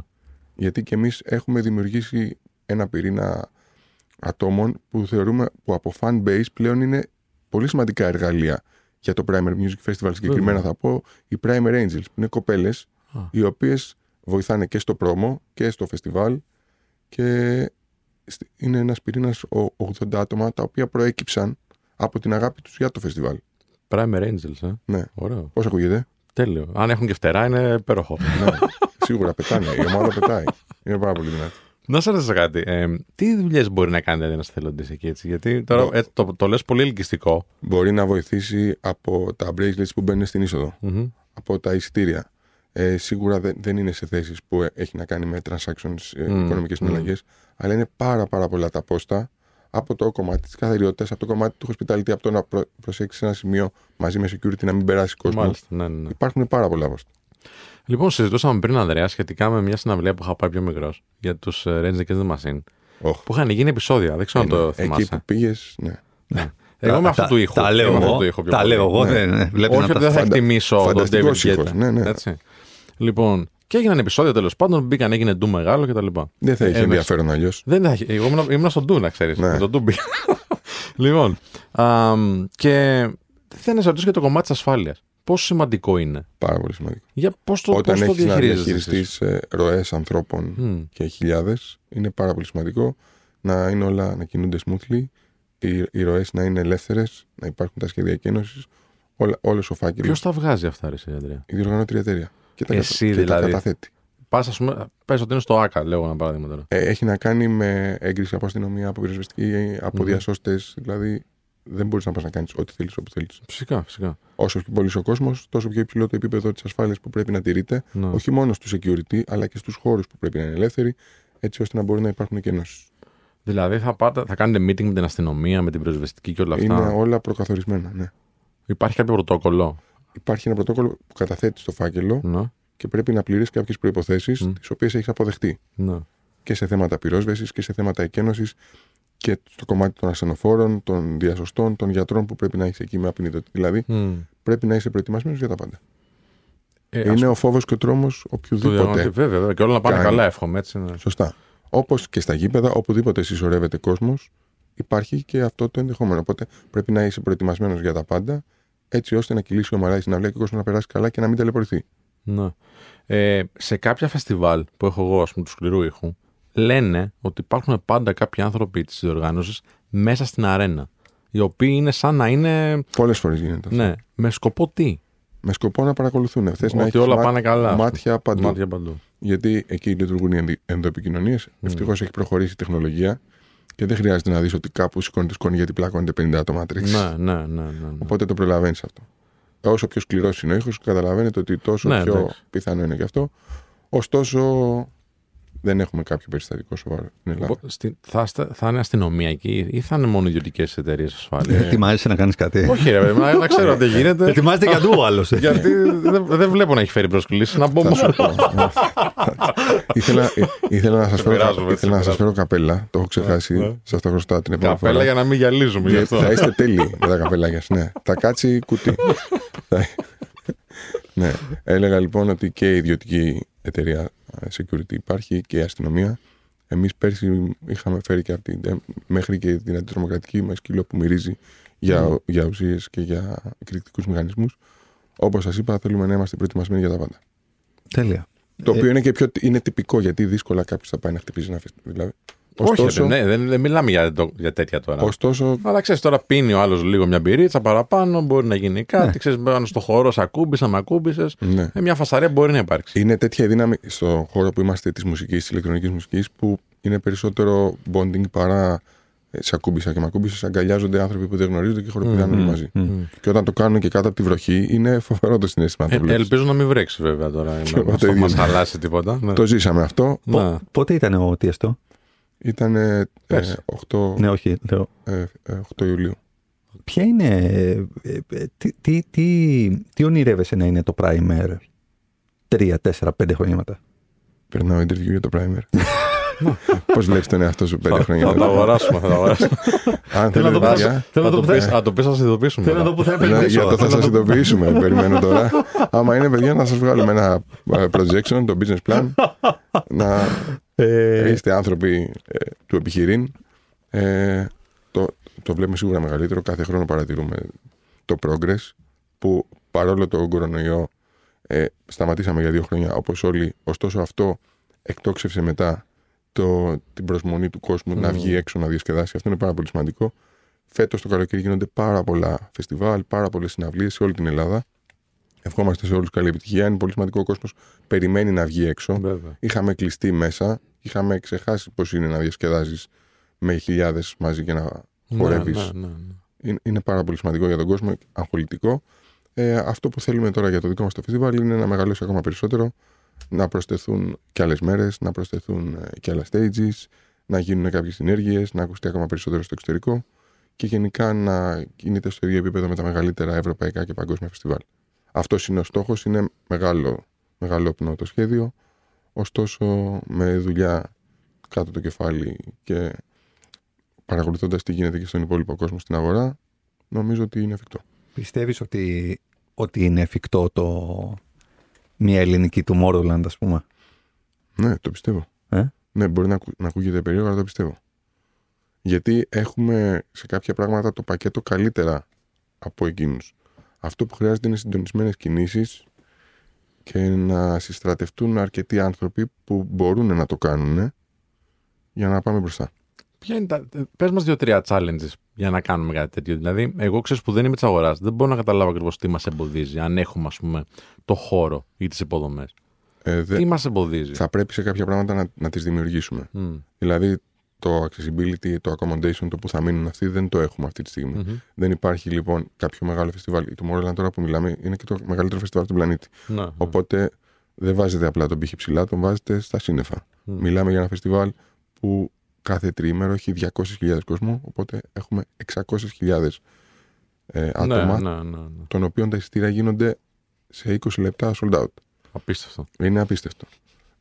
Γιατί και εμείς έχουμε δημιουργήσει ένα πυρήνα ατόμων που θεωρούμε που από fan base πλέον είναι πολύ σημαντικά εργαλεία για το Primer Music Festival. Συγκεκριμένα θα πω οι Primer Angels, που είναι κοπέλες Α. οι οποίες βοηθάνε και στο πρόμο και στο φεστιβάλ και σ- είναι ένας πυρήνας 80 άτομα τα οποία προέκυψαν από την αγάπη τους για το φεστιβάλ. Primer Angels, ε; Ναι. Ωραίο. Πώς ακούγεται, Τέλειο. Αν έχουν και φτερά είναι υπέροχο. ναι. Σίγουρα πετάνε. Η ομάδα πετάει. Είναι πάρα πολύ δυνατή. Να σα ρωτήσω κάτι. Ε, τι δουλειές μπορεί να κάνει ένας εθελοντής εκεί, έτσι; Γιατί τώρα Μπο- ε, το, το λες πολύ ελκυστικό. Μπορεί να βοηθήσει από τα bracelets που μπαίνουν στην είσοδο, Μμμ. από τα εισιτήρια. Ε, σίγουρα δεν, δεν είναι σε θέσεις που ε, έχει να κάνει με transactions, ε, Μμ, οικονομικές μμ. συναλλαγές, αλλά είναι πάρα πάρα πολλά τα πόστα από το κομμάτι της καθαριότητας, από το κομμάτι του hospitality, από το να προ, προσέξεις ένα σημείο μαζί με security να μην περάσεις κόσμο. Μάλιστα. Ναι, ναι, ναι. Υπάρχουν πάρα πολλά πόστα. Λοιπόν, συζητούσαμε πριν, Ανδρέα, σχετικά με μια συναυλία που είχα πάει πιο μικρός για τους Rangers Against the Machine. Όχ. Που είχαν γίνει επεισόδια. Δεν ξέρω αν το Είναι- θυμάσαι. Εκεί που πήγες, ναι. Ναι. Εγώ με Τα- αυτού του ήχου. Τα λέω Εγώ με αυτού εγώ. του ήχου πιο Τα πολύ. λέω εγώ. Ναι. δεν- ναι, βλέπεις Όχι να ότι τα- δεν θα φαντα- εκτιμήσω τον φανταστικός David ήχος, Guetta. ναι, ναι. Έτσι. Λοιπόν, και έγιναν επεισόδια τέλος πάντων. Μπήκαν, έγινε ντου μεγάλο κτλ. Δεν θα είχε Ε, ενδιαφέρον αλλιώς. Δεν θα έχει. Εγώ ήμουν, ήμουν στον ντου, να ξέρεις. Ναι. Με τον ντου μπήκα. λοιπόν. αμ, και θέλω να σε ρωτήσω για το κομμάτι της ασφάλειας. Πόσο σημαντικό είναι; Πάρα πολύ σημαντικό. Για πώς το, Όταν πώς το έχεις να διαχειρίζεσαι. εσείς; διαχειριστείς ε, ροές ανθρώπων Μμ. και χιλιάδες, είναι πάρα πολύ σημαντικό να είναι όλα να κινούνται smoothly, οι, οι ροές να είναι ελεύθερες, να υπάρχουν τα σχέδια εκένωσης, όλο ο φάκελος. Ποιος τα βγάζει αυτά, ρε, εσύ, Ανδρέα. Η διοργανώτρια εταιρεία. Και τα, Εσύ κατα- και τα δηλαδή. καταθέτει. Πας, ας πούμε, πες ότι είναι στο ΑΚΑ, λέω ένα παράδειγμα τώρα. Ε, έχει να κάνει με έγκριση από αστυνομία, από πυροσβεστική, από Μμμ. διασώστες. Δηλαδή, δεν μπορείς να πας να κάνεις ό,τι θέλεις όπου θέλεις. Φυσικά, φυσικά. Όσο πιο πολύς ο κόσμος, τόσο πιο υψηλό το επίπεδο της ασφάλειας που πρέπει να τηρείται, Ναι. όχι μόνο στο security, αλλά και στους χώρους που πρέπει να είναι ελεύθεροι, έτσι ώστε να μπορεί να υπάρχουν και ενώσει. Δηλαδή θα, πάτε, θα κάνετε meeting με την αστυνομία, με την πυροσβεστική και όλα αυτά; Είναι όλα προκαθορισμένα. Ναι. Υπάρχει κάποιο πρωτόκολλο; Υπάρχει ένα πρωτόκολλο που καταθέτει στο φάκελο Ναι, και πρέπει να πληρείς κάποιες προποθέσει, Μμ. τις οποίες έχεις αποδεχτεί. ναι. Και σε θέματα πυρόσβεσης και σε θέματα εκένωσης και στο κομμάτι των ασθενοφόρων, των διασωστών, των γιατρών που πρέπει να έχεις εκεί με απεινιδωτή. Δηλαδή, Μμ. πρέπει να είσαι προετοιμασμένος για τα πάντα. Ε, ας είναι ο φόβος και ο τρόμος το οποιοδήποτε. διαγωνιστή, βέβαια, βέβαια. Και όλα να πάνε κάνει. καλά, εύχομαι. Έτσι, ναι. Σωστά. Όπως και στα γήπεδα, οπουδήποτε συσσωρεύεται κόσμος, υπάρχει και αυτό το ενδεχόμενο. Οπότε πρέπει να είσαι προετοιμασμένος για τα πάντα, έτσι ώστε να κυλήσει ομαλά η συναυλία και ο κόσμος να περάσει καλά και να μην ταλαιπωρηθεί. Ναι. Ε, σε κάποια φεστιβάλ που έχω εγώ, ας πούμε, του σκληρού ήχου, λένε ότι υπάρχουν πάντα κάποιοι άνθρωποι της διοργάνωσης μέσα στην αρένα. Οι οποίοι είναι σαν να είναι. Πολλές φορές γίνεται αυτό. Ναι, με σκοπό τι; Με σκοπό να παρακολουθούν. Θες να ότι έχεις όλα μά- πάνε καλά. Μάτια παντού. Μάτια παντού. Γιατί εκεί λειτουργούν οι ενδο- ενδοεπικοινωνίες. Ευτυχώς έχει προχωρήσει η τεχνολογία και δεν χρειάζεται να δεις ότι κάπου σηκώνεται σκόνη γιατί πλάκωνται 50 άτομα τρέξει. Ναι, ναι, ναι. ναι, ναι. Οπότε το προλαβαίνεις αυτό. Όσο πιο σκληρός είναι ο ήχος, καταλαβαίνετε ότι τόσο Ναι, πιο εντάξει. πιθανό είναι και αυτό. Ωστόσο, δεν έχουμε κάποιο περιστατικό σοβαρό στην Ελλάδα. Οπότε, στη- θα, είστε- θα είναι αστυνομία εκεί ή θα είναι μόνο ιδιωτικές εταιρείες ασφάλειας; Ετοιμάζεσαι να κάνεις κάτι. Όχι, ρε, παιδί, να, να ξέρω τι γίνεται. Ετοιμάζεται για ντου άλλος. γιατί δεν, δεν βλέπω να έχει φέρει προσκλήσεις. Να μπω Θα μόνο. σου πω. ήθελα, ε, ήθελα να σας φέρω, πειράζομαι, έτσι, ήθελα να σας πειράζομαι. φέρω καπέλα. Το έχω ξεχάσει. Ναι. Σα τα χρωστάω την επόμενη Καπέλα φορά. για να μην γυαλίζουμε γι' Γιατί αυτό. θα είστε τέλειοι με τα καπελάκια σας, Ναι. Θα κάτσει κουτί. Θα- ναι. Έλεγα λοιπόν ότι και η ιδιωτική εταιρεία ε, security υπάρχει και η αστυνομία. Εμείς πέρσι είχαμε φέρει και από την, ε, μέχρι και την αντιτρομοκρατική με σκύλο που μυρίζει για, για ουσίες και για εκρηκτικούς μηχανισμούς. Όπως σας είπα, θέλουμε να είμαστε προετοιμασμένοι για τα πάντα. Τέλεια. Το Ε, οποίο είναι και πιο είναι τυπικό γιατί δύσκολα κάποιος θα πάει να χτυπήσει ένα φεστιβάλ. Δηλαδή. Όχι, Ωστόσο, ρε, ναι, δεν, δεν μιλάμε για, το- για τέτοια τώρα. ωστόσο Αλλά ξέρεις, τώρα πίνει ο άλλος λίγο μια μπυρίτσα παραπάνω, μπορεί να γίνει κάτι. Ναι. Ξέρεις, πάνω στο χώρο, σε ακούμπησα, με ακούμπησες. ναι. Ε, μια φασαρία μπορεί να υπάρξει. Είναι τέτοια η δύναμη στον χώρο που είμαστε της μουσικής, της ηλεκτρονικής μουσικής, που είναι περισσότερο bonding παρά ε, σε ακούμπησα και με ακούμπησες. Αγκαλιάζονται άνθρωποι που δεν γνωρίζονται και χοροπηδάνε όλοι μαζί. Και όταν το κάνουν και κάτω από τη βροχή, είναι φοβερό το συνέστημα. να Ε, το βλέπεις. ελπίζω να μην βρέξει βέβαια τώρα. Και εγώ Να το μην ίδιο. μας χαλάσει τίποτα. Ναι. Το ζήσαμε αυτό. Ναι. Πότε ήταν ο Τιεστό. Ήταν ε, Πέρσι. 8, Ναι, όχι. Λέω. ε, ε, 8 Ιουλίου. Ποια είναι. ε, ε, τι, τι, τι, τι ονειρεύεσαι να είναι το Primer τρία, τέσσερα, πέντε χρόνια μετά. Περνάω interview για το primer. Πώς βλέπεις τον εαυτό σου πέντε Θα, χρόνια θα το μετά. αγοράσουμε. Θα το αγοράσουμε. Αν Θέλω να θέλετε, το πω- παιδιά. Θέλω Θα να το το πεις, πω. Α, το πεις, θα συνειδητοποιήσουμε. Θέλω να τώρα. το που θα Ναι, επενδύσω. για το θα Θέλω σας να το- ειδοποιήσουμε. Περιμένω τώρα. Άμα είναι παιδιά, να σας βγάλουμε ένα ε, projection, το business plan. να Ε, είστε άνθρωποι ε, του επιχειρήν. Ε, το, το βλέπουμε σίγουρα μεγαλύτερο. Κάθε χρόνο παρατηρούμε το progress που παρόλο το κορονοϊό ε, σταματήσαμε για δύο χρόνια όπως όλοι. Ωστόσο αυτό εκτόξευσε μετά το, την προσμονή του κόσμου να βγει έξω να διασκεδάσει. Αυτό είναι πάρα πολύ σημαντικό. Φέτος το καλοκαίρι γίνονται πάρα πολλά φεστιβάλ, πάρα πολλές συναυλίες σε όλη την Ελλάδα. Ευχόμαστε σε όλους καλή επιτυχία. Είναι πολύ σημαντικό ο κόσμος περιμένει να βγει έξω. Βέβαια. Είχαμε κλειστεί μέσα είχαμε ξεχάσει πώς είναι να διασκεδάζεις με χιλιάδες μαζί και να χορεύεις. Ναι, ναι, ναι, ναι. Είναι, είναι πάρα πολύ σημαντικό για τον κόσμο, αγχολητικό. Ε, αυτό που θέλουμε τώρα για το δικό μας το φεστιβάλ είναι να μεγαλώσει ακόμα περισσότερο, να προσθεθούν και άλλες μέρες, να προσθεθούν ε, και άλλα stages, να γίνουν κάποιες συνέργειες, να ακουστεί ακόμα περισσότερο στο εξωτερικό και γενικά να κινείται στο ίδιο επίπεδο με τα μεγαλύτερα ευρωπαϊκά και παγκόσμια φεστιβάλ. Αυτός είναι ο στόχος, είναι μεγάλο, μεγαλόπνο το σχέδιο. Ωστόσο, με δουλειά κάτω το κεφάλι και παρακολουθώντας τι γίνεται και στον υπόλοιπο κόσμο στην αγορά, νομίζω ότι είναι εφικτό. Πιστεύεις ότι, ότι είναι εφικτό το μια ελληνική του Tomorrowland, ας πούμε. Ναι, το πιστεύω. Ε; Ναι, μπορεί να, ακου- να ακούγεται περίεργο, αλλά το πιστεύω. Γιατί έχουμε σε κάποια πράγματα το πακέτο καλύτερα από εκείνους. Αυτό που χρειάζεται είναι συντονισμένες κινήσεις και να συστρατευτούν αρκετοί άνθρωποι που μπορούν να το κάνουν για να πάμε μπροστά. Ποια είναι τα. Πες μας δύο-τρία challenges για να κάνουμε κάτι τέτοιο. Δηλαδή, εγώ ξέρω που δεν είμαι της αγοράς. Δεν μπορώ να καταλάβω ακριβώς τι μας εμποδίζει. Αν έχουμε, ας πούμε, το χώρο ή τις υποδομές. Ε, δε- Τι μας εμποδίζει; θα πρέπει σε κάποια πράγματα να, να τις δημιουργήσουμε. Μμ. Δηλαδή το accessibility, το accommodation, το που θα μείνουν αυτοί δεν το έχουμε αυτή τη στιγμή. Μμμ. Δεν υπάρχει λοιπόν κάποιο μεγάλο φεστιβάλ. Η Tomorrowland τώρα που μιλάμε είναι και το μεγαλύτερο φεστιβάλ του πλανήτη. Ναι, ναι. Οπότε δεν βάζετε απλά τον πύχη ψηλά, τον βάζετε στα σύννεφα. Μμ. Μιλάμε για ένα φεστιβάλ που κάθε τριήμερο έχει 200.000 κόσμο, οπότε έχουμε 600.000 ε, άτομα, Ναι, ναι, ναι, ναι. των οποίων τα εισιτήρια γίνονται σε 20 λεπτά sold out. Απίστευτο. Είναι απίστευτο.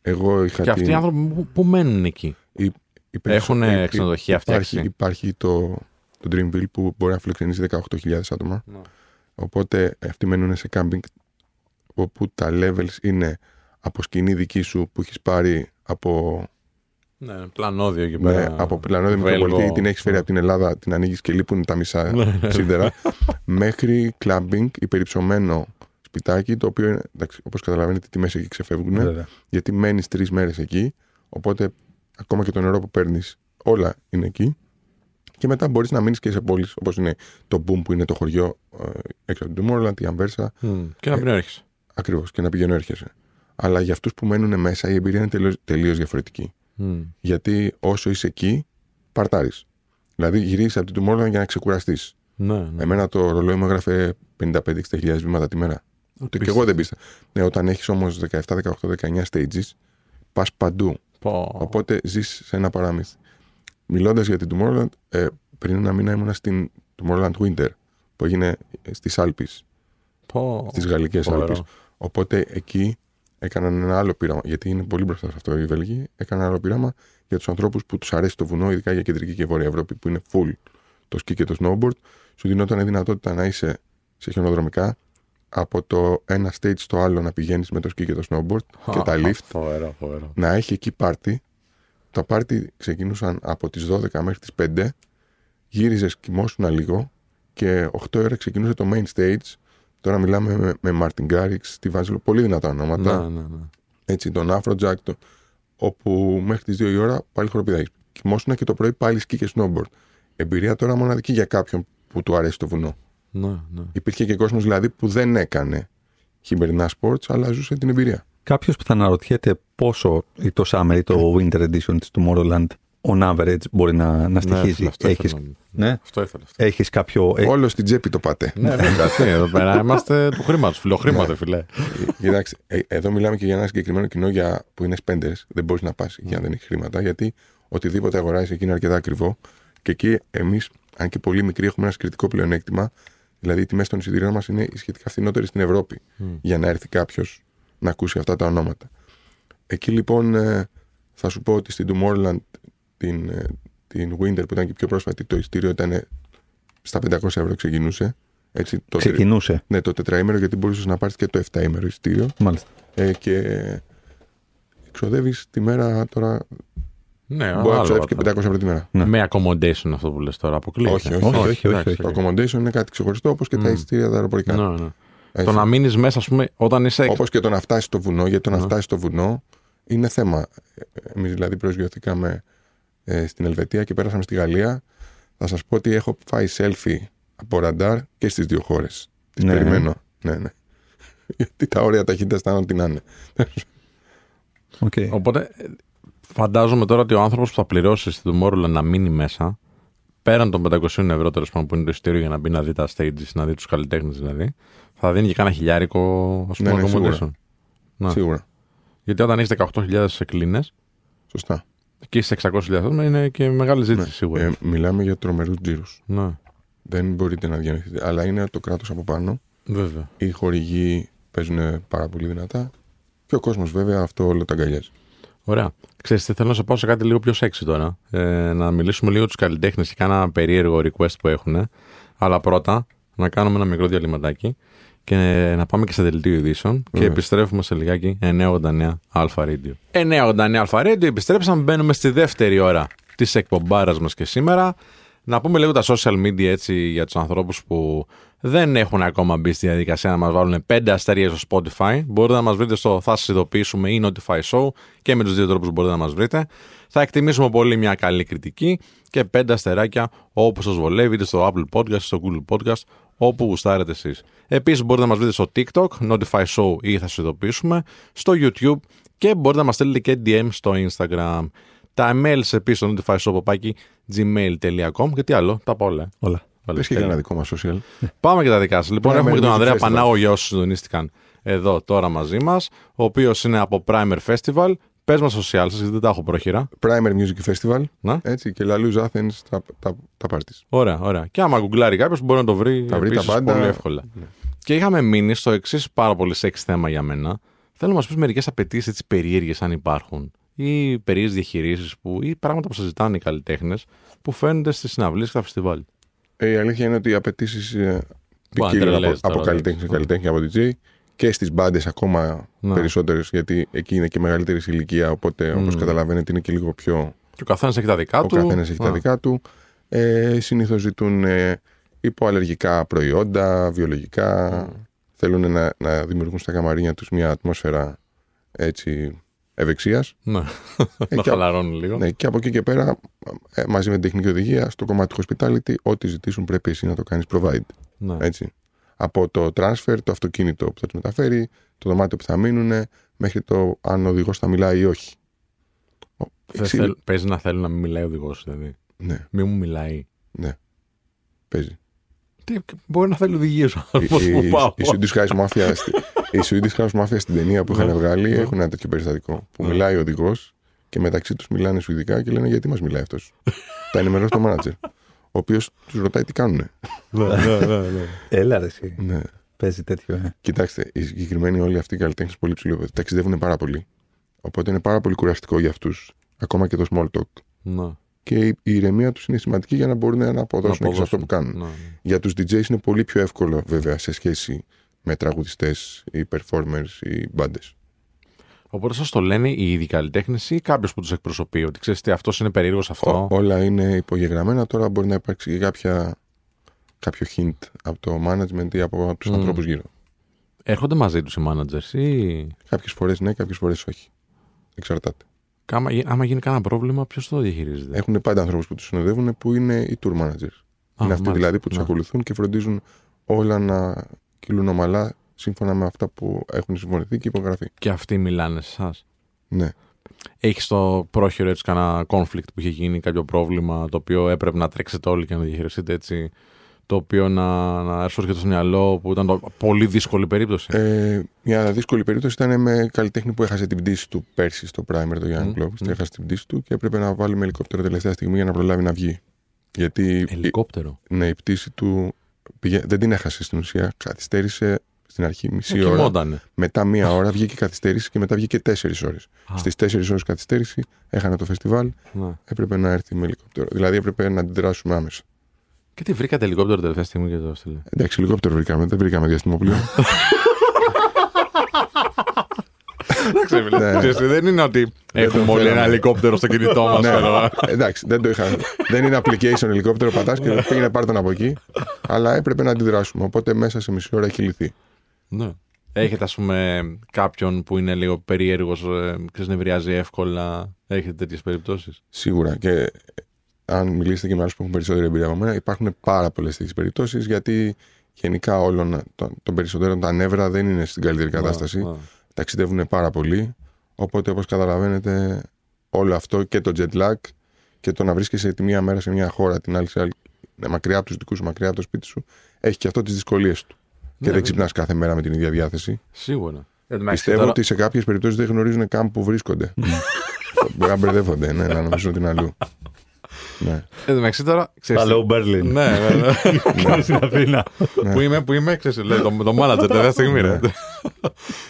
Εγώ είχα Και αυτοί την- οι άνθρωποι που, που μένουν εκεί; οι περισσο- Έχουν οι- οι- ξενοδοχεία υπάρχει, φτιάξει. υπάρχει το, το Dreamville που μπορεί να φιλοξενήσει 18.000 άτομα. Ναι. Οπότε αυτοί μένουν σε κάμπινγκ όπου τα levels είναι από σκηνή δική σου που έχεις πάρει από, Ναι, πλανόδιο εκεί με, πέρα. από πλανόδια Βέλγο. Μητροπολιτή, την έχεις φέρει από την Ελλάδα, την ανοίγεις και λείπουν τα μισά Ναι. σίδερα, μέχρι κλαμπινγκ, υπερυψωμένο σπιτάκι, το οποίο είναι, εντάξει, όπως καταλαβαίνετε, οι τιμές εκεί ξεφεύγουν, Βέβαια. γιατί μένεις τρεις μέρες εκεί, οπότε ακόμα και το νερό που παίρνεις, όλα είναι εκεί. Και μετά μπορείς να μείνεις και σε πόλεις, όπως είναι το Boom που είναι το χωριό ε, έξω από την Tomorrowland, η Αμβέρσα, Μμ. Και να μην έρχεσαι. Ακριβώς και να πηγαίνω έρχεσαι. Αλλά για αυτούς που μένουν μέσα η εμπειρία είναι τελείως τελείως διαφορετική. Μμ. Γιατί όσο είσαι εκεί, παρτάρεις. Δηλαδή γυρίζεις από την Tomorrowland για να ξεκουραστείς. Ναι, ναι. Εμένα το ρολόι μου έγραφε 55-60 βήματα τη μέρα. Ούτε και εγώ δεν πίστευα. Ναι, όταν έχεις όμως 17, 18, 19 stages, πας παντού. Πω. Οπότε ζεις σε ένα παράμυθι. Μιλώντας για την Tomorrowland, ε, πριν ένα μήνα ήμουνα στην Tomorrowland Winter που έγινε στις Άλπε, Πω. στις Γαλλικές Φοβερό. Άλπε. Οπότε εκεί έκαναν ένα άλλο πείραμα, γιατί είναι πολύ μπροστά σε αυτό οι Βέλγοι. Έκαναν ένα άλλο πείραμα για τους ανθρώπους που τους αρέσει το βουνό, ειδικά για κεντρική και βόρεια Ευρώπη, που είναι full το σκι και το snowboard. Σου δινόταν η δυνατότητα να είσαι σε χιονοδρομικά, από το ένα stage στο άλλο να πηγαίνεις με το σκι και το snowboard και τα lift. Φοβερό, φοβερό. Να έχει εκεί πάρτι. Τα πάρτι ξεκινούσαν από τις 12 μέχρι τις 5. Γύριζες, κοιμόσουν λίγο και 8 ώρα ξεκινούσε το main stage. Τώρα μιλάμε με, με Martin Garrix, τη Βάζελο, πολύ δυνατά ονόματα Ναι, ναι, ναι. έτσι, τον Afrojack, το, όπου μέχρι τις 2 η ώρα πάλι χοροπηδάει. Κοιμόσουν και το πρωί πάλι σκι και snowboard. Εμπειρία τώρα μοναδική για κάποιον που του αρέσει το βουνό. Ναι, ναι. Υπήρχε και κόσμος δηλαδή που δεν έκανε χειμερινά sports, αλλά ζούσε την εμπειρία. Κάποιος που θα αναρωτιέται πόσο ή το Summer ή το Winter Edition της Tomorrowland on average μπορεί να, να Ναι, στοιχίζει. αυτό έχεις, ήθελα ναι. Αυτό ήθελα. αυτό. έχεις κάποιο... ε, Όλο στην τσέπη το πάτε. Ναι, βέβαια. τι, Εδώ πέρα είμαστε του χρήματος, φιλοχρήματο, φιλέ. Κοιτάξτε, ε, εδώ μιλάμε και για ένα συγκεκριμένο κοινό για, που είναι spenders. Δεν μπορείς να πας για αν δεν έχεις χρήματα, γιατί οτιδήποτε αγοράζεις εκεί είναι αρκετά ακριβό. Και εκεί εμείς, αν και πολύ μικροί, έχουμε ένα συγκριτικό πλεονέκτημα. Δηλαδή, οι τιμές των εισιτηρίων μας είναι σχετικά φθηνότερες στην Ευρώπη για να έρθει κάποιος να ακούσει αυτά τα ονόματα. Εκεί λοιπόν ε, θα σου πω ότι στην Tomorrowland την, ε, την Winter που ήταν και πιο πρόσφατη, το εισιτήριο ήταν στα 500 ευρώ ξεκινούσε. Έτσι, το, τρι- ξεκινούσε. ναι, το τετραήμερο γιατί μπορούσες να πάρεις και το 7ήμερο εισιτήριο. Μάλιστα. Ε, και εξοδεύει τη μέρα τώρα. Ναι, μπορεί να άλλο εξοδεύει και αυτό. 500 ευρώ τη μέρα. Ναι. Με accommodation αυτό που λες τώρα, αποκλείεται. Όχι, όχι, όχι, όχι, εντάξει, όχι. Το accommodation είναι κάτι ξεχωριστό όπως και τα Μμ. εισιτήρια τα αεροπορικά. Ναι, ναι. Το να μείνεις μέσα, ας πούμε, όταν είσαι. Όπως και το να φτάσεις στο βουνό, γιατί το να Ναι. φτάσεις στο βουνό είναι θέμα. Εμείς δηλαδή προσγειωθήκαμε ε, στην Ελβετία και περάσαμε στη Γαλλία. Θα σας πω ότι έχω φάει selfie από ραντάρ και στις δύο χώρες. Τις Ναι. περιμένω. Ναι, ναι. Γιατί τα όρια ταχύτητα ήταν ό,τι να είναι. Οκ. Οπότε ε, Φαντάζομαι τώρα ότι ο άνθρωπος που θα πληρώσει στην Tomorrowland να μείνει μέσα, πέραν των 500 ευρώ τέλος πάντων που είναι το εισιτήριο για να μπει να δει τα stages, να δει τους καλλιτέχνες δηλαδή, θα δίνει και κάνα χιλιάρικο ας πούμε Ναι, ναι, accommodation. σίγουρα. Να. Σίγουρα. Γιατί όταν έχεις 18.000 κλίνες Σωστά. Και είσαι 600.000 άτομα είναι και μεγάλη ζήτηση Ναι. σίγουρα. Ε, μιλάμε για τρομερούς τζίρους. Ναι, Δεν μπορείτε να διανοηθείτε. Αλλά είναι το κράτος από πάνω. βέβαια. Οι χορηγοί παίζουν πάρα πολύ δυνατά. Και ο κόσμος βέβαια αυτό όλο τα αγκαλιάζει. Ωραία. Ξέρεις τι θέλω να σε πάω σε κάτι λίγο πιο sexy τώρα. Ε, να μιλήσουμε λίγο τους καλλιτέχνες και κάνα περίεργο request που έχουν. Αλλά πρώτα να κάνουμε ένα μικρό διαλυματάκι και να πάμε και σε δελτίο ειδήσεων και Βέβαια. επιστρέφουμε σε λιγάκι 989 Αλφα Radio. 989 Αλφα Radio, επιστρέψαμε, μπαίνουμε στη δεύτερη ώρα της εκπομπάρας μας και σήμερα. Να πούμε λίγο τα social media έτσι για τους ανθρώπους που δεν έχουν ακόμα μπει στη διαδικασία να μας βάλουν 5 αστέρια στο Spotify. Μπορείτε να μας βρείτε στο Θα σας ειδοποιήσουμε ή Notify Show και με τους δύο τρόπους μπορείτε να μας βρείτε. Θα εκτιμήσουμε πολύ μια καλή κριτική και 5 αστεράκια όπου σας βολεύει, είτε στο Apple Podcast, στο Google Podcast, όπου γουστάρετε εσείς. Επίσης μπορείτε να μας βρείτε στο TikTok, Notify Show ή Θα σας ειδοποιήσουμε, στο YouTube και μπορείτε να μας στείλετε και DM στο Instagram. Τα emails επίσης στο Notify Show παπάκι gmail.com και τι άλλο, τα πω όλα. Όλα. Όλα, Πες και τέλεια. ένα δικό μας social. Πάμε και τα δικά σας. Λοιπόν, Primer έχουμε και τον Music Ανδρέα Festival. Πανάγο για όσους συντονίστηκαν εδώ τώρα μαζί μας, ο οποίος είναι από Primer Festival. Πες μας social σα, γιατί δεν τα έχω πρόχειρα. Primer Music Festival. Να. Έτσι, και Λαλούζ Athens τα, τα, τα parties. Ωραία, ωραία. Και άμα γκουγκλάρει κάποιος, μπορεί να το βρει, Θα βρει τα επίσης πάντα. πολύ εύκολα. Και είχαμε μείνει στο εξής πάρα πολύ σεξ θέμα για μένα. Θέλω να μας πεις μερικές απαιτήσεις έτσι περίεργες, αν υπάρχουν, ή περίεργες διαχειρήσει ή πράγματα που συζητάνε οι καλλιτέχνες που φαίνονται στις συναυλίες και τα φεστιβάλ. Ε, η αλήθεια είναι ότι οι απαιτήσεις ε, Μπορεί να ποικίλουν από, τρελαίνεις τώρα, από καλλιτέχνη σε εντάξει. καλλιτέχνη από DJ και στις μπάντες ακόμα Ναι. περισσότερες, γιατί εκεί είναι και μεγαλύτερη ηλικία. Οπότε, όπως Μμ. καταλαβαίνετε, είναι και λίγο πιο. Και ο καθένας έχει τα δικά Ο του. καθένας έχει τα Α, δικά του. Ε, Συνήθως ζητούν ε, υποαλλεργικά προϊόντα, βιολογικά. Θέλουν να, να δημιουργούν στα καμαρίνια τους μια ατμόσφαιρα έτσι ευεξίας. Ναι, Ε, να και, από- χαλαρώνουν λίγο. ναι, και από εκεί και πέρα, ε, μαζί με την τεχνική οδηγία, στο κομμάτι του hospitality, ό,τι ζητήσουν πρέπει εσύ να το κάνεις provide. Ναι. Έτσι. Από το transfer, το αυτοκίνητο που θα του μεταφέρει, το δωμάτιο που θα μείνουν, μέχρι το αν ο οδηγός θα μιλάει ή όχι. Ο- Δεν εξή- θέλ- Παίζει να θέλει να μην μιλάει ο οδηγός, δηλαδή. Ναι, Μην μου μιλάει. ναι. Παίζει. Τι, μπορεί να θέλει οδηγίε ο Η, άνθρωπο που η, πάω. η Swedish House Mafia, στη- η Swedish House Mafia στην ταινία που είχαν Ναι. βγάλει Ναι. έχουν ένα τέτοιο περιστατικό. Που Ναι. μιλάει ο οδηγός και μεταξύ τους μιλάνε σουηδικά και λένε γιατί μας μιλάει αυτός; Τα ενημερώσει το manager. Ο οποίος τους ρωτάει τι κάνουν. ναι, ναι, ναι, ναι. Έλα ρε εσύ. Ναι. Παίζει τέτοιο. Ε. Κοιτάξτε, οι συγκεκριμένοι όλοι αυτοί οι καλλιτέχνες πολύ ψηλό επίπεδο ταξιδεύουν πάρα πολύ. Οπότε είναι πάρα πολύ κουραστικό για αυτούς, ακόμα και το small talk. Ναι. Και η, η ηρεμία τους είναι σημαντική για να μπορούν να αποδώσουν, και σε αυτό που κάνουν. Ναι, ναι. Για τους DJs είναι πολύ πιο εύκολο, βέβαια, σε σχέση με τραγουδιστές ή performers ή μπάντες. Οπότε σας το λένε οι ίδιοι καλλιτέχνες ή κάποιος που τους εκπροσωπεί, ότι ξέρεις τι αυτός είναι περίεργος αυτό. Όλα είναι υπογεγραμμένα. Τώρα μπορεί να υπάρξει και κάποια, κάποιο hint από το management ή από τους Μμ. ανθρώπους γύρω. Έρχονται μαζί τους οι managers ή. Κάποιες φορές ναι, κάποιες φορές όχι. Εξαρτάται. Άμα, άμα γίνει κανένα πρόβλημα, ποιος το διαχειρίζεται; Έχουν πάντα ανθρώπους που τους συνοδεύουν που είναι οι tour managers. Α, είναι αυτοί μάλιστα. δηλαδή που τους Ναι. ακολουθούν και φροντίζουν όλα να κυλούν ομαλά σύμφωνα με αυτά που έχουν συμφωνηθεί και υπογραφεί. Και αυτοί μιλάνε σε εσάς; Ναι. Έχεις στο πρόχειρο έτσι κανένα conflict που είχε γίνει, κάποιο πρόβλημα το οποίο έπρεπε να τρέξετε όλοι και να διαχειριστείτε έτσι. Το οποίο να, να σου έρχεται στο μυαλό που ήταν το- πολύ δύσκολη περίπτωση; Ε, μια δύσκολη περίπτωση ήταν με καλλιτέχνη που έχασε την πτήση του πέρσι στο Primer, το Young Μμ, Globes. μμ. Έχασε την πτήση του και έπρεπε να βάλουμε ελικόπτερο τελευταία στιγμή για να προλάβει να βγει. Γιατί η, Ελικόπτερο; ναι, η πτήση του πήγε, δεν την έχασε στην ουσία. Καθυστέρησε στην αρχή μισή Ε, ώρα. κοιμότανε. Μετά μία ώρα βγήκε καθυστέρηση και μετά βγήκε τέσσερις ώρες. Α. Στις τέσσερις ώρες καθυστέρηση έχανε το φεστιβάλ. Ναι. Έπρεπε να έρθει με ελικόπτερο. Δηλαδή έπρεπε να αντιδράσουμε άμεσα. Και τι βρήκατε ελικόπτερο τελευταία στιγμή και το στείλε. Εντάξει, ελικόπτερο βρήκαμε, δεν βρήκαμε διαστημόπλαιο. Ναι. Ξέρεις, δεν είναι ότι το έχουμε όλοι θέλαμε. ένα ελικόπτερο στο κινητό μας. ναι, εντάξει, δεν το είχα. δεν είναι application ελικόπτερο, πατάς και πήγαινε πάρ' τον από εκεί. Αλλά έπρεπε να αντιδράσουμε. Οπότε μέσα σε μισή ώρα έχει λυθεί. Ναι. Έχετε, ας πούμε, κάποιον που είναι λίγο περίεργος, ε, νευριάζει εύκολα. Έχετε τέτοιες περιπτώσεις; Σίγουρα. Και ε, αν μιλήσετε και με άλλους που έχουν περισσότερη εμπειρία από μένα, υπάρχουν πάρα πολλές τέτοιες περιπτώσεις γιατί γενικά όλων των, των περισσότερων τα νεύρα δεν είναι στην καλύτερη κατάσταση. Ταξιδεύουν πάρα πολύ. Οπότε, όπως καταλαβαίνετε, όλο αυτό και το jet lag και το να βρίσκεσαι τη μία μέρα σε μια χώρα, την άλλη σε άλλη, ναι, μακριά από τους δικούς σου, μακριά από το σπίτι σου, έχει και αυτό τις δυσκολίες του. Και Ναι, δεν ξυπνάς κάθε μέρα με την ίδια διάθεση. Σίγουρα. Ε, εντάξει, Πιστεύω τώρα- ότι σε κάποιες περιπτώσεις δεν γνωρίζουν καν που βρίσκονται. Μπορεί να μπερδεύονται, ναι, να νομίζουν ότι είναι αλλού. ναι. Ε, εντάξει, τώρα. ξέρεις τι- Hello Berlin. Ναι, ναι, ναι. Κάνεις στην Αθήνα. Ναι. Πού είμαι, πού είμαι, ξέρεις, λέει το, το manager τελευταία στιγμή. ρε.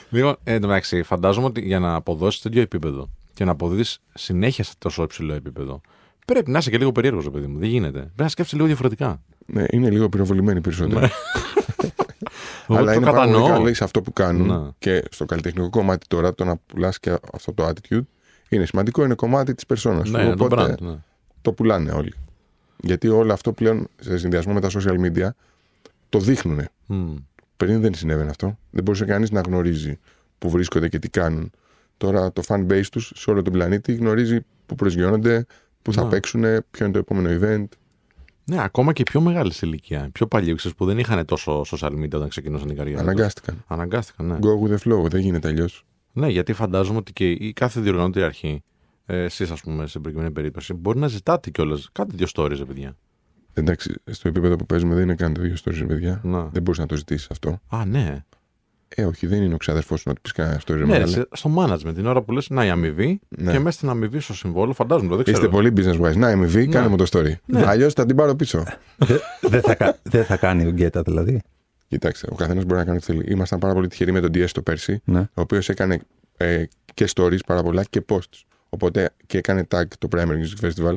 λοιπόν, ε, εντάξει, φαντάζομαι ότι για να αποδώσεις τέτοιο επίπεδο και να αποδίδεις συνέχεια σε τόσο υψηλό επίπεδο, πρέπει να είσαι και λίγο περίεργος, παιδί μου. Δεν γίνεται. Πρέπει να σκέφτεσαι λίγο διαφορετικά. ναι, είναι λίγο πυροβολημένοι περισσότερο. Ναι. Εγώ Αλλά το είναι πάρα πολύ κατανοώ. καλή σε αυτό που κάνουν Ναι. και στο καλλιτεχνικό κομμάτι τώρα το να πουλάς και αυτό το attitude είναι σημαντικό, είναι κομμάτι της περσόνας σου. Ναι, είναι το Οπότε brand. Ναι. το πουλάνε όλοι. Γιατί όλο αυτό πλέον σε συνδυασμό με τα social media το δείχνουν. Μμ. Πριν δεν συνέβαινε αυτό. Δεν μπορούσε κανείς να γνωρίζει που βρίσκονται και τι κάνουν. Τώρα το fan base τους σε όλο τον πλανήτη γνωρίζει που προσγειώνονται, που θα Ναι. παίξουν, ποιο είναι το επόμενο event. Ναι, ακόμα και οι πιο μεγάλη ηλικία. οι Πιο παλιοί, ξέρεις, που δεν είχαν τόσο social media όταν ξεκινούσαν η καριέρα. τους. Αναγκάστηκαν. Αναγκάστηκαν, ναι. Go with the flow, δεν γίνεται αλλιώς. Ναι, γιατί φαντάζομαι ότι και η κάθε διοργανωτή αρχή, ε, εσείς, ας πούμε, σε προκειμένη περίπτωση, μπορεί να ζητάτε κιόλας. Κάντε δύο stories, ρε παιδιά. Εντάξει, στο επίπεδο που παίζουμε δεν είναι καν το ίδιο stories, παιδιά. Να. Δεν μπορείς να το ζητήσεις αυτό. Α, ναι. Ε, όχι, δεν είναι ο ξαδερφός σου να του πεις κανένα story. ναι, μεγάλε. ρε, σε- στο management, την ώρα που λες να η αμοιβή Ναι. και μέσα στην αμοιβή στο συμβόλο, φαντάζομαι, το δεν ξέρω. Είστε πολύ business wise. Να, MV, κάνε μου το story. Ναι. Αλλιώς θα την πάρω πίσω. Δε- Δεν θα, κα- δεν θα κάνει ο Γκέτα δηλαδή. Κοιτάξτε, ο καθένας μπορεί να κάνει ό,τι θέλει. Ήμασταν πάρα πολύ τυχεροί με τον DS το πέρσι, Ναι. ο οποίος έκανε ε, και stories πάρα πολλά και posts. Οπότε και έκανε tag το Primary Music Festival,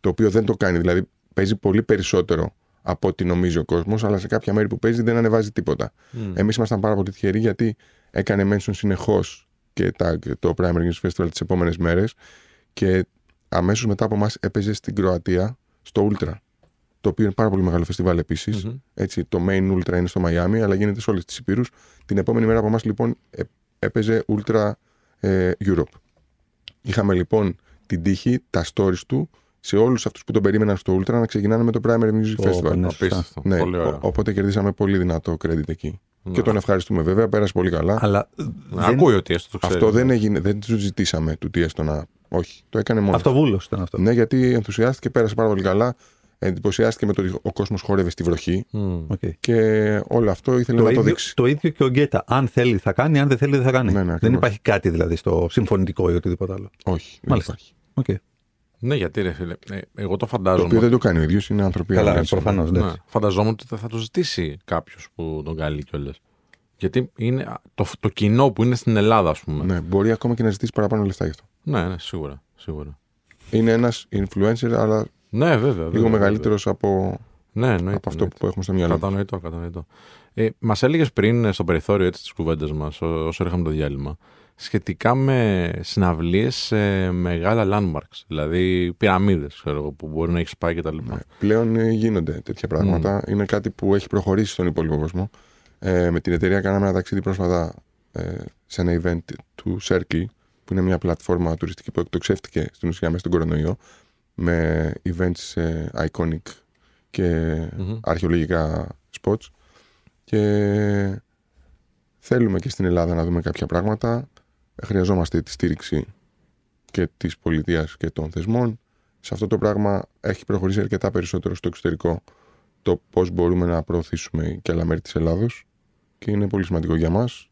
το οποίο δεν το κάνει. Δηλαδή παίζει πολύ περισσότερο από ό,τι νομίζει ο κόσμος, αλλά σε κάποια μέρη που παίζει δεν ανεβάζει τίποτα. Μμ. Εμείς ήμασταν πάρα πολύ τυχεροί γιατί έκανε mention συνεχώς και tag το Primary Music Festival τις επόμενες μέρες και αμέσως μετά από εμά έπαιζε στην Κροατία στο Ultra. Το οποίο είναι πάρα πολύ μεγάλο φεστιβάλ επίσης. Μμμ. Έτσι, το main Ultra είναι στο Μαϊάμι, αλλά γίνεται σε όλες τις υπήρους. Την επόμενη μέρα από εμάς λοιπόν ε, έπαιζε Ultra ε, Europe. Είχαμε λοιπόν την τύχη, τα stories του, σε όλους αυτούς που τον περίμεναν στο Ultra να ξεκινάνε με το Primer Music Το Festival. Open Air. Απίστευτο. Ναι, Πολύ ο- ωραίο. οπότε κερδίσαμε πολύ δυνατό credit εκεί. Ναι. Και τον ευχαριστούμε βέβαια, πέρασε πολύ καλά. Αλλά Ναι, δεν... Ακούει ότι έστω το ξέρει. Αυτό δεν έγινε, δεν του ζητήσαμε του τι έστω να. Όχι, το έκανε μόνος. αυτοβούλως ήταν αυτό. Ναι, γιατί ενθουσιάστηκε, πέρασε πάρα πολύ καλά. Εντυπωσιάστηκε με το ότι ο κόσμος χόρευε στη βροχή Μμ. Οκ. και όλο αυτό ήθελε Το, να το ίδιο, δείξει. το ίδιο και ο Γκέτα. Αν θέλει θα κάνει, αν δεν θέλει δεν θα κάνει. Ναι, ναι, δεν ακριβώς. υπάρχει κάτι δηλαδή στο συμφωνητικό ή οτιδήποτε άλλο. Όχι, δεν Μάλιστα. υπάρχει. Okay. Ναι, γιατί ρε φίλε, ε, εγώ το Το φαντάζομαι. οποίο δεν το κάνει ο ίδιος, είναι ανθρωπία. Καλά, οργάνωση. προφανώς. Ναι, φανταζόμουν ότι θα, θα το ζητήσει κάποιος που τον καλεί κιόλας. Γιατί είναι α, το, το κοινό που είναι στην Ελλάδα, ας πούμε. Ναι, μπορεί ακόμα και να ζητήσει παραπάνω λεφτά γι' αυτό. Ναι, ναι, σίγουρα. σίγουρα. Είναι ένας influencer, αλλά Ναι, βέβαια. λίγο μεγαλύτερος από, Ναι, εννοείται, από αυτό εννοείται. που έχουμε στο μυαλό. μας. Κατανοητό, κατανοητό. Ε, μας έλεγες πριν ε, στο περιθώριο έτσι, τη κουβέντα μας, όσο έρχαμε το διάλειμμα, σχετικά με συναυλίες σε μεγάλα landmarks. Δηλαδή πυραμίδες, ξέρω εγώ, που μπορεί να έχεις πάει κτλ. Ναι, Πλέον ε, γίνονται τέτοια πράγματα. Είναι κάτι που έχει προχωρήσει στον υπόλοιπο κόσμο. Ε, με την εταιρεία κάναμε ένα ταξίδι πρόσφατα ε, σε ένα event του Circle, που είναι μια πλατφόρμα τουριστική που εκτοξεύτηκε στην ουσία μέσα στον κορονοϊό, με events ε, iconic και Μμμ. αρχαιολογικά spots. Και θέλουμε και στην Ελλάδα να δούμε κάποια πράγματα. Χρειαζόμαστε τη στήριξη και της πολιτείας και των θεσμών. Σε αυτό το πράγμα έχει προχωρήσει αρκετά περισσότερο στο εξωτερικό το πώς μπορούμε να προωθήσουμε και άλλα μέρη της Ελλάδος και είναι πολύ σημαντικό για μας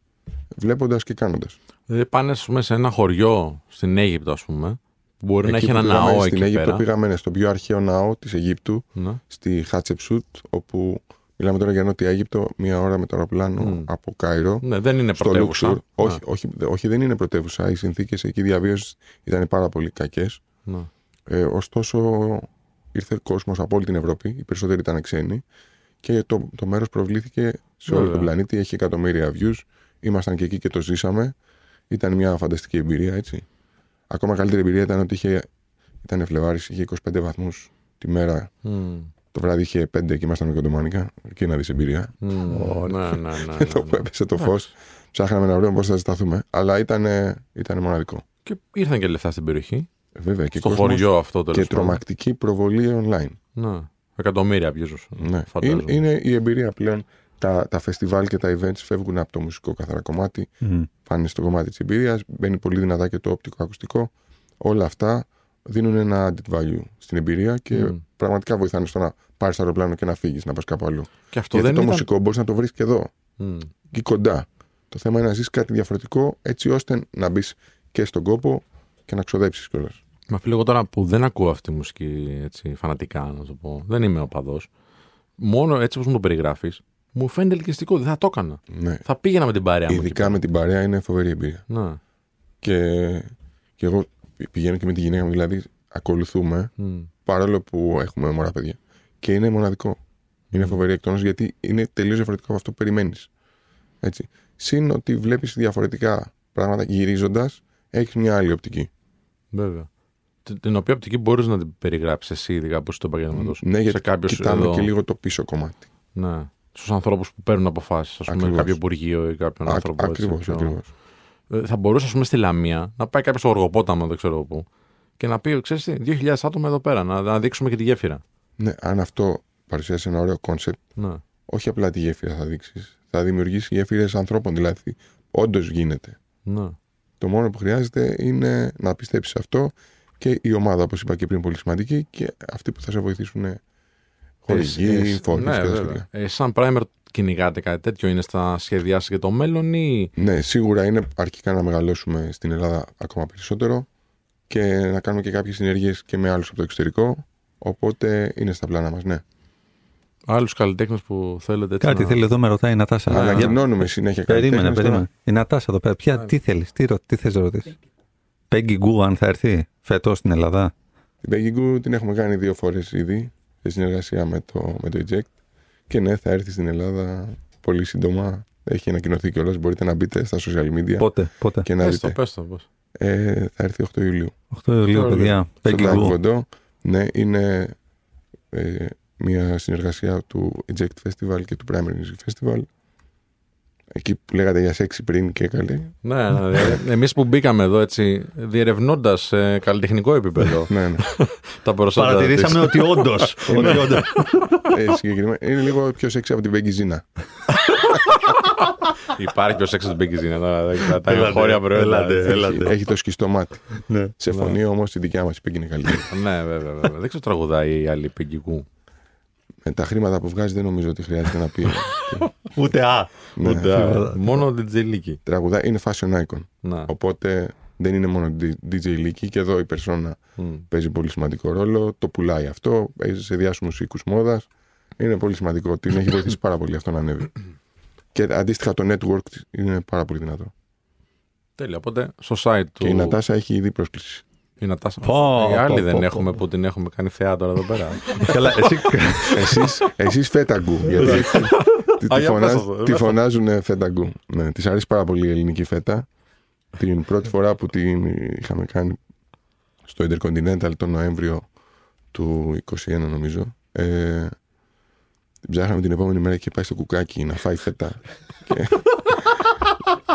βλέποντας και κάνοντας. Δηλαδή πάνε ας πούμε, σε ένα χωριό στην Αίγυπτο, ας πούμε, που μπορεί να Εκεί έχει που ένα πήγαμε ναό στην εκεί Αίγυπτο πέρα. πήγαμε ναι, στο πιο αρχαίο ναό της Αιγύπτου Ναι. στη Χάτσεψούτ όπου μιλάμε τώρα για Νότια Αίγυπτο μία ώρα με το αεροπλάνο Μμ. από Κάιρο ναι, δεν είναι στο πρωτεύουσα. Λούξουρ. Ναι, Όχι, όχι, όχι, δεν είναι πρωτεύουσα. Οι συνθήκες εκεί διαβίωσης ήταν πάρα πολύ κακές. ναι. Ε, ωστόσο, ήρθε κόσμος από όλη την Ευρώπη, οι περισσότεροι ήταν ξένοι και το, το μέρος προβλήθηκε σε όλο Βέβαια. τον πλανήτη. Έχει εκατομμύρια views. Ήμασταν και εκεί και το ζήσαμε. Ήταν μια φανταστική εμπειρία, έτσι. Ακόμα καλύτερη εμπειρία ήταν ότι είχε, ήταν Φλεβάρης, είχε 25 βαθμούς τη μέρα. Μμ. Το βράδυ είχε 5 και ήμασταν με κοντομάνικα. Εκεί να δεις εμπειρία. Μμ. Ναι, ναι, ναι, ναι, το που ναι. έπεσε το φως. Ψάχναμε να βρούμε πώ θα ζεσταθούμε. Αλλά ήταν, ήταν μοναδικό. Και ήρθαν και λεφτά στην περιοχή. Ε, Βέβαια και στο κόσμος χωριό αυτό τέλος και τρομακτική προβολή online. Ναι. Εκατομμύρια views. Ναι. φαντάζομαι. Είναι, είναι η εμπειρία πλέον. Τα, τα φεστιβάλ και τα events φεύγουν από το μουσικό καθαρά κομμάτι, Μμ. πάνε στο κομμάτι της εμπειρίας. Μπαίνει πολύ δυνατά και το οπτικό ακουστικό. Όλα αυτά δίνουν ένα added value στην εμπειρία και Μμ. Πραγματικά βοηθάνε στο να πάρεις το αεροπλάνο και να φύγεις, να πας κάπου αλλού. Και αυτό Γιατί δεν το ήταν... μουσικό μπορείς να το βρεις και εδώ, Μμ. εκεί κοντά. Το θέμα είναι να ζήσει κάτι διαφορετικό έτσι ώστε να μπεις και στον κόπο και να ξοδέψεις κιόλας. Μα φίλε, εγώ τώρα που δεν ακούω αυτή τη μουσική έτσι, φανατικά, να το πω, δεν είμαι οπαδό. Μόνο έτσι όπως μου το περιγράφεις, μου φαίνεται ελκυστικό. Δεν θα το έκανα. Ναι. Θα πήγαινα με την παρέα μου. εκεί Ειδικά πέρα. με την παρέα είναι φοβερή εμπειρία. Να. Και, και εγώ πηγαίνω και με τη γυναίκα μου, δηλαδή ακολουθούμε Μμ. παρόλο που έχουμε μωρά παιδιά. Και είναι μοναδικό. Είναι φοβερή εκτόνωση γιατί είναι τελείως διαφορετικό από αυτό που περιμένεις. Έτσι. Συν ότι βλέπεις διαφορετικά πράγματα γυρίζοντας, έχεις μια άλλη οπτική. Βέβαια. Την- Την οποία οπτική μπορείς να την περιγράψεις εσύ, ειδικά που είσαι στο επάγγελμά σου. Ναι, γιατί σε κάποιους κοιτάμε εδώ- και λίγο το πίσω κομμάτι. Ναι. Στους ανθρώπους που παίρνουν αποφάσεις, ας πούμε, Ακριβώς. κάποιο υπουργείο ή κάποιον άνθρωπο. έτσι, Ακριβώς, ξέρω. ακριβώς. Ε, Θα μπορούσε, ας πούμε, στη Λαμία να πάει κάποιος στο Γοργοπόταμο, δεν ξέρω πού, και να πει: Ξέρεις τι, 2.000 άτομα εδώ πέρα, να, να δείξουμε και τη γέφυρα. Ναι, αν αυτό παρουσιάσει ένα ωραίο concept, Ναι. όχι απλά τη γέφυρα θα δείξεις. Θα δημιουργήσεις γέφυρες ανθρώπων. Δηλαδή, όντως γίνεται. ναι. Το μόνο που χρειάζεται είναι να πιστέψεις σε αυτό και η ομάδα, όπως είπα και πριν, πολύ σημαντική και αυτοί που θα σε βοηθήσουν χορηγοί, Εσ- φόντου ναι, και τα βέβαια. σχετικά. Ε, σαν primer κυνηγάτε κάτι τέτοιο, είναι στα σχεδιάσει για το μέλλον ή. Ναι, σίγουρα είναι αρχικά να μεγαλώσουμε στην Ελλάδα ακόμα περισσότερο και να κάνουμε και κάποιες συνεργίες και με άλλους από το εξωτερικό. Οπότε είναι στα πλάνα μας, ναι. Άλλους καλλιτέχνες που θέλετε έτσι. Κάτι να... θέλει εδώ με ρωτάει η Νατάσα. Ναι, Για- Ανακοινώνουμε συνέχεια κάτι Περίμενε, τέτοιο, περίμενε. Η Νατάσα εδώ πέρα. Ποια, τι θέλεις, τι, ρω- τι θες να ρωτήσεις; Πέγγι Γκου, αν θα έρθει φέτος στην Ελλάδα; Την Πέγγιγκου την έχουμε κάνει δύο φορές ήδη σε συνεργασία με το, με το Eject. Και ναι, θα έρθει στην Ελλάδα πολύ σύντομα. Έχει ανακοινωθεί κιόλας. Μπορείτε να μπείτε στα social media Πότε, πότε; και να Πες το, δείτε. πες το, πώς. Ε, θα έρθει 8 Ιουλίου. 8 Ιουλίου, Ωραία. παιδιά. Στο Πέγγι Live Γκου. Κοντό. Ναι, είναι ε, μια συνεργασία του Eject Festival και του Primary Music Festival. Εκεί που λέγατε για σεξι πριν και καλέ. Ναι, ναι, ναι. Εμείς που μπήκαμε εδώ έτσι, διερευνώντας σε καλλιτεχνικό επίπεδο ναι, ναι. τα προσόντα. Παρατηρήσαμε ότι όντως. ε, συγκεκριμένα. Είναι λίγο πιο σεξι από την Πέγγι Ζήνα. Υπάρχει πιο σεξ του Μπέγκιζίνα. Τα, τα Έλατε, εγχώρια προϊόντα. έλατε. έτσι. Έλατε. Έχει το σκιστό μάτι. Ναι. Σε φωνή όμως η δικιά μας η Πέγγι είναι καλύτερη. Ναι, βέβαια, βέβαια. Δεν ξέρω τραγουδάει η άλλη Πεγκικού. Με τα χρήματα που βγάζει δεν νομίζω ότι χρειάζεται να πει. Ούτε α. Ναι. Μόνο DJ Leaky. Τραγουδά είναι fashion icon. Να. Οπότε δεν είναι μόνο DJ Leaky και εδώ η περσόνα Μμ. παίζει πολύ σημαντικό ρόλο. Το πουλάει αυτό. Παίζει σε διάσημους οίκους μόδας. Είναι πολύ σημαντικό. Την έχει βοηθήσει πάρα πολύ αυτό να ανέβει. Και αντίστοιχα το network είναι πάρα πολύ δυνατό. Τέλεια. Οπότε στο site του. Και η Νατάσα έχει ήδη πρόσκληση. Η Νατάσα. Πω, Οι άλλοι πω, δεν πω, έχουμε πω. που την έχουμε κάνει θεά τώρα εδώ πέρα. Καλά, εσύ. εσείς, εσείς φέταγκου. γιατί τη, Α, τη, για φωνάζ- πες το, τη πες το. φωνάζουν φέταγκου. Ναι, της αρέσει πάρα πολύ η ελληνική φέτα. Την πρώτη φορά που την είχαμε κάνει στο Intercontinental τον Νοέμβριο του 21 νομίζω. Ε, την ψάχναμε την επόμενη μέρα και πάει στο κουκάκι να φάει φέτα. και...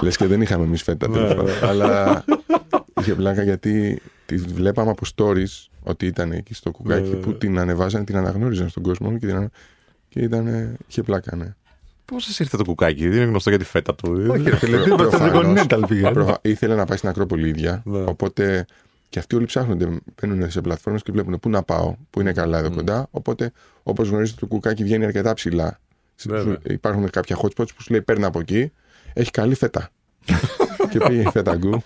Λες και δεν είχαμε εμείς φέτα τέλος πάντων. Αλλά είχε πλάκα γιατί τη βλέπαμε από stories ότι ήταν εκεί στο κουκάκι Ναι, που ναι. την ανεβάζαν, την αναγνώριζαν στον κόσμο και, την ανα... και ήταν, είχε πλάκα, ναι. Πώς σας ήρθε το κουκάκι, δεν είναι γνωστό για τη φέτα του. Όχι, ρε φίλε, τι είπα στο Προφανώς. Intercontinental πήγα. Προφα- Ήθελε να πάει στην Ακρόπολη η ίδια. Ναι. Οπότε και αυτοί όλοι ψάχνονται, μπαίνουν σε πλατφόρμες και βλέπουν πού να πάω, πού είναι καλά εδώ Μμ. κοντά. Οπότε, όπως γνωρίζετε, το κουκάκι βγαίνει αρκετά ψηλά. Βέβαια. Σου- Υπάρχουν κάποια hot spots που σου λέει παίρνει από εκεί. Έχει καλή φέτα. και πήγε η φέτα γκου.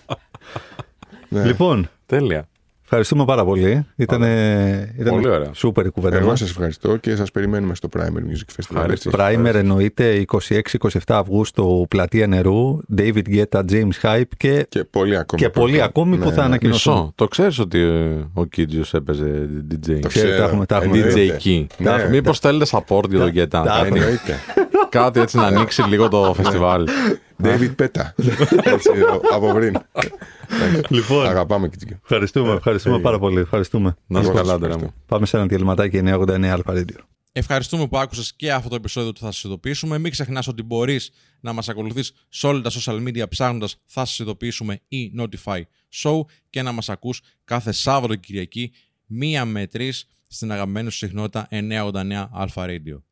Ναι. Λοιπόν, Τέλεια. Ευχαριστούμε πάρα πολύ. Ήταν, ήταν Πολύ ωραία. σούπερ η κουβέντα Εγώ μας. σας ευχαριστώ και σας περιμένουμε στο Primer Music Festival. Ευχαριστώ. έτσι. Primer εννοείται 26-27 Αυγούστου πλατεία νερού, David Guetta, James Hype και, Και πολλοί ακόμη. και πολλοί ακόμη που Ναι, θα ναι. ανακοινωθούν. Μισό. Το ξέρεις ότι ε, ο Κίτζιος έπαιζε DJ; Το Ξέρετε, τα έχουμε- τα έχουμε. DJ εννοείται. Key. Ναι. Μήπως θέλετε support για τον Γκέτα. Τα- Κάνει Εννοείται. Κάτι έτσι να ανοίξει λίγο το φεστιβάλ. David Πέτα. Έτσι, από πριν. Λοιπόν, Αγαπάμε Κιτζικιο. ευχαριστούμε, ευχαριστούμε πάρα πολύ. Ευχαριστούμε. Να είσαι Εγώ σας καλά, τώρα ευχαριστώ. μου. Πάμε σε ένα διαλυματάκι 989 Alpha Radio. Ευχαριστούμε που άκουσες και αυτό το επεισόδιο του Θα σας ειδοποιήσουμε. Μην ξεχνάς ότι μπορείς να μας ακολουθείς σε όλα τα social media ψάχνοντας Θα σας ειδοποιήσουμε ή Notify Show και να μας ακούς κάθε Σάββατο και Κυριακή μία με τρεις στην αγαπημένη σου συχνότητα 989 Alpha Radio.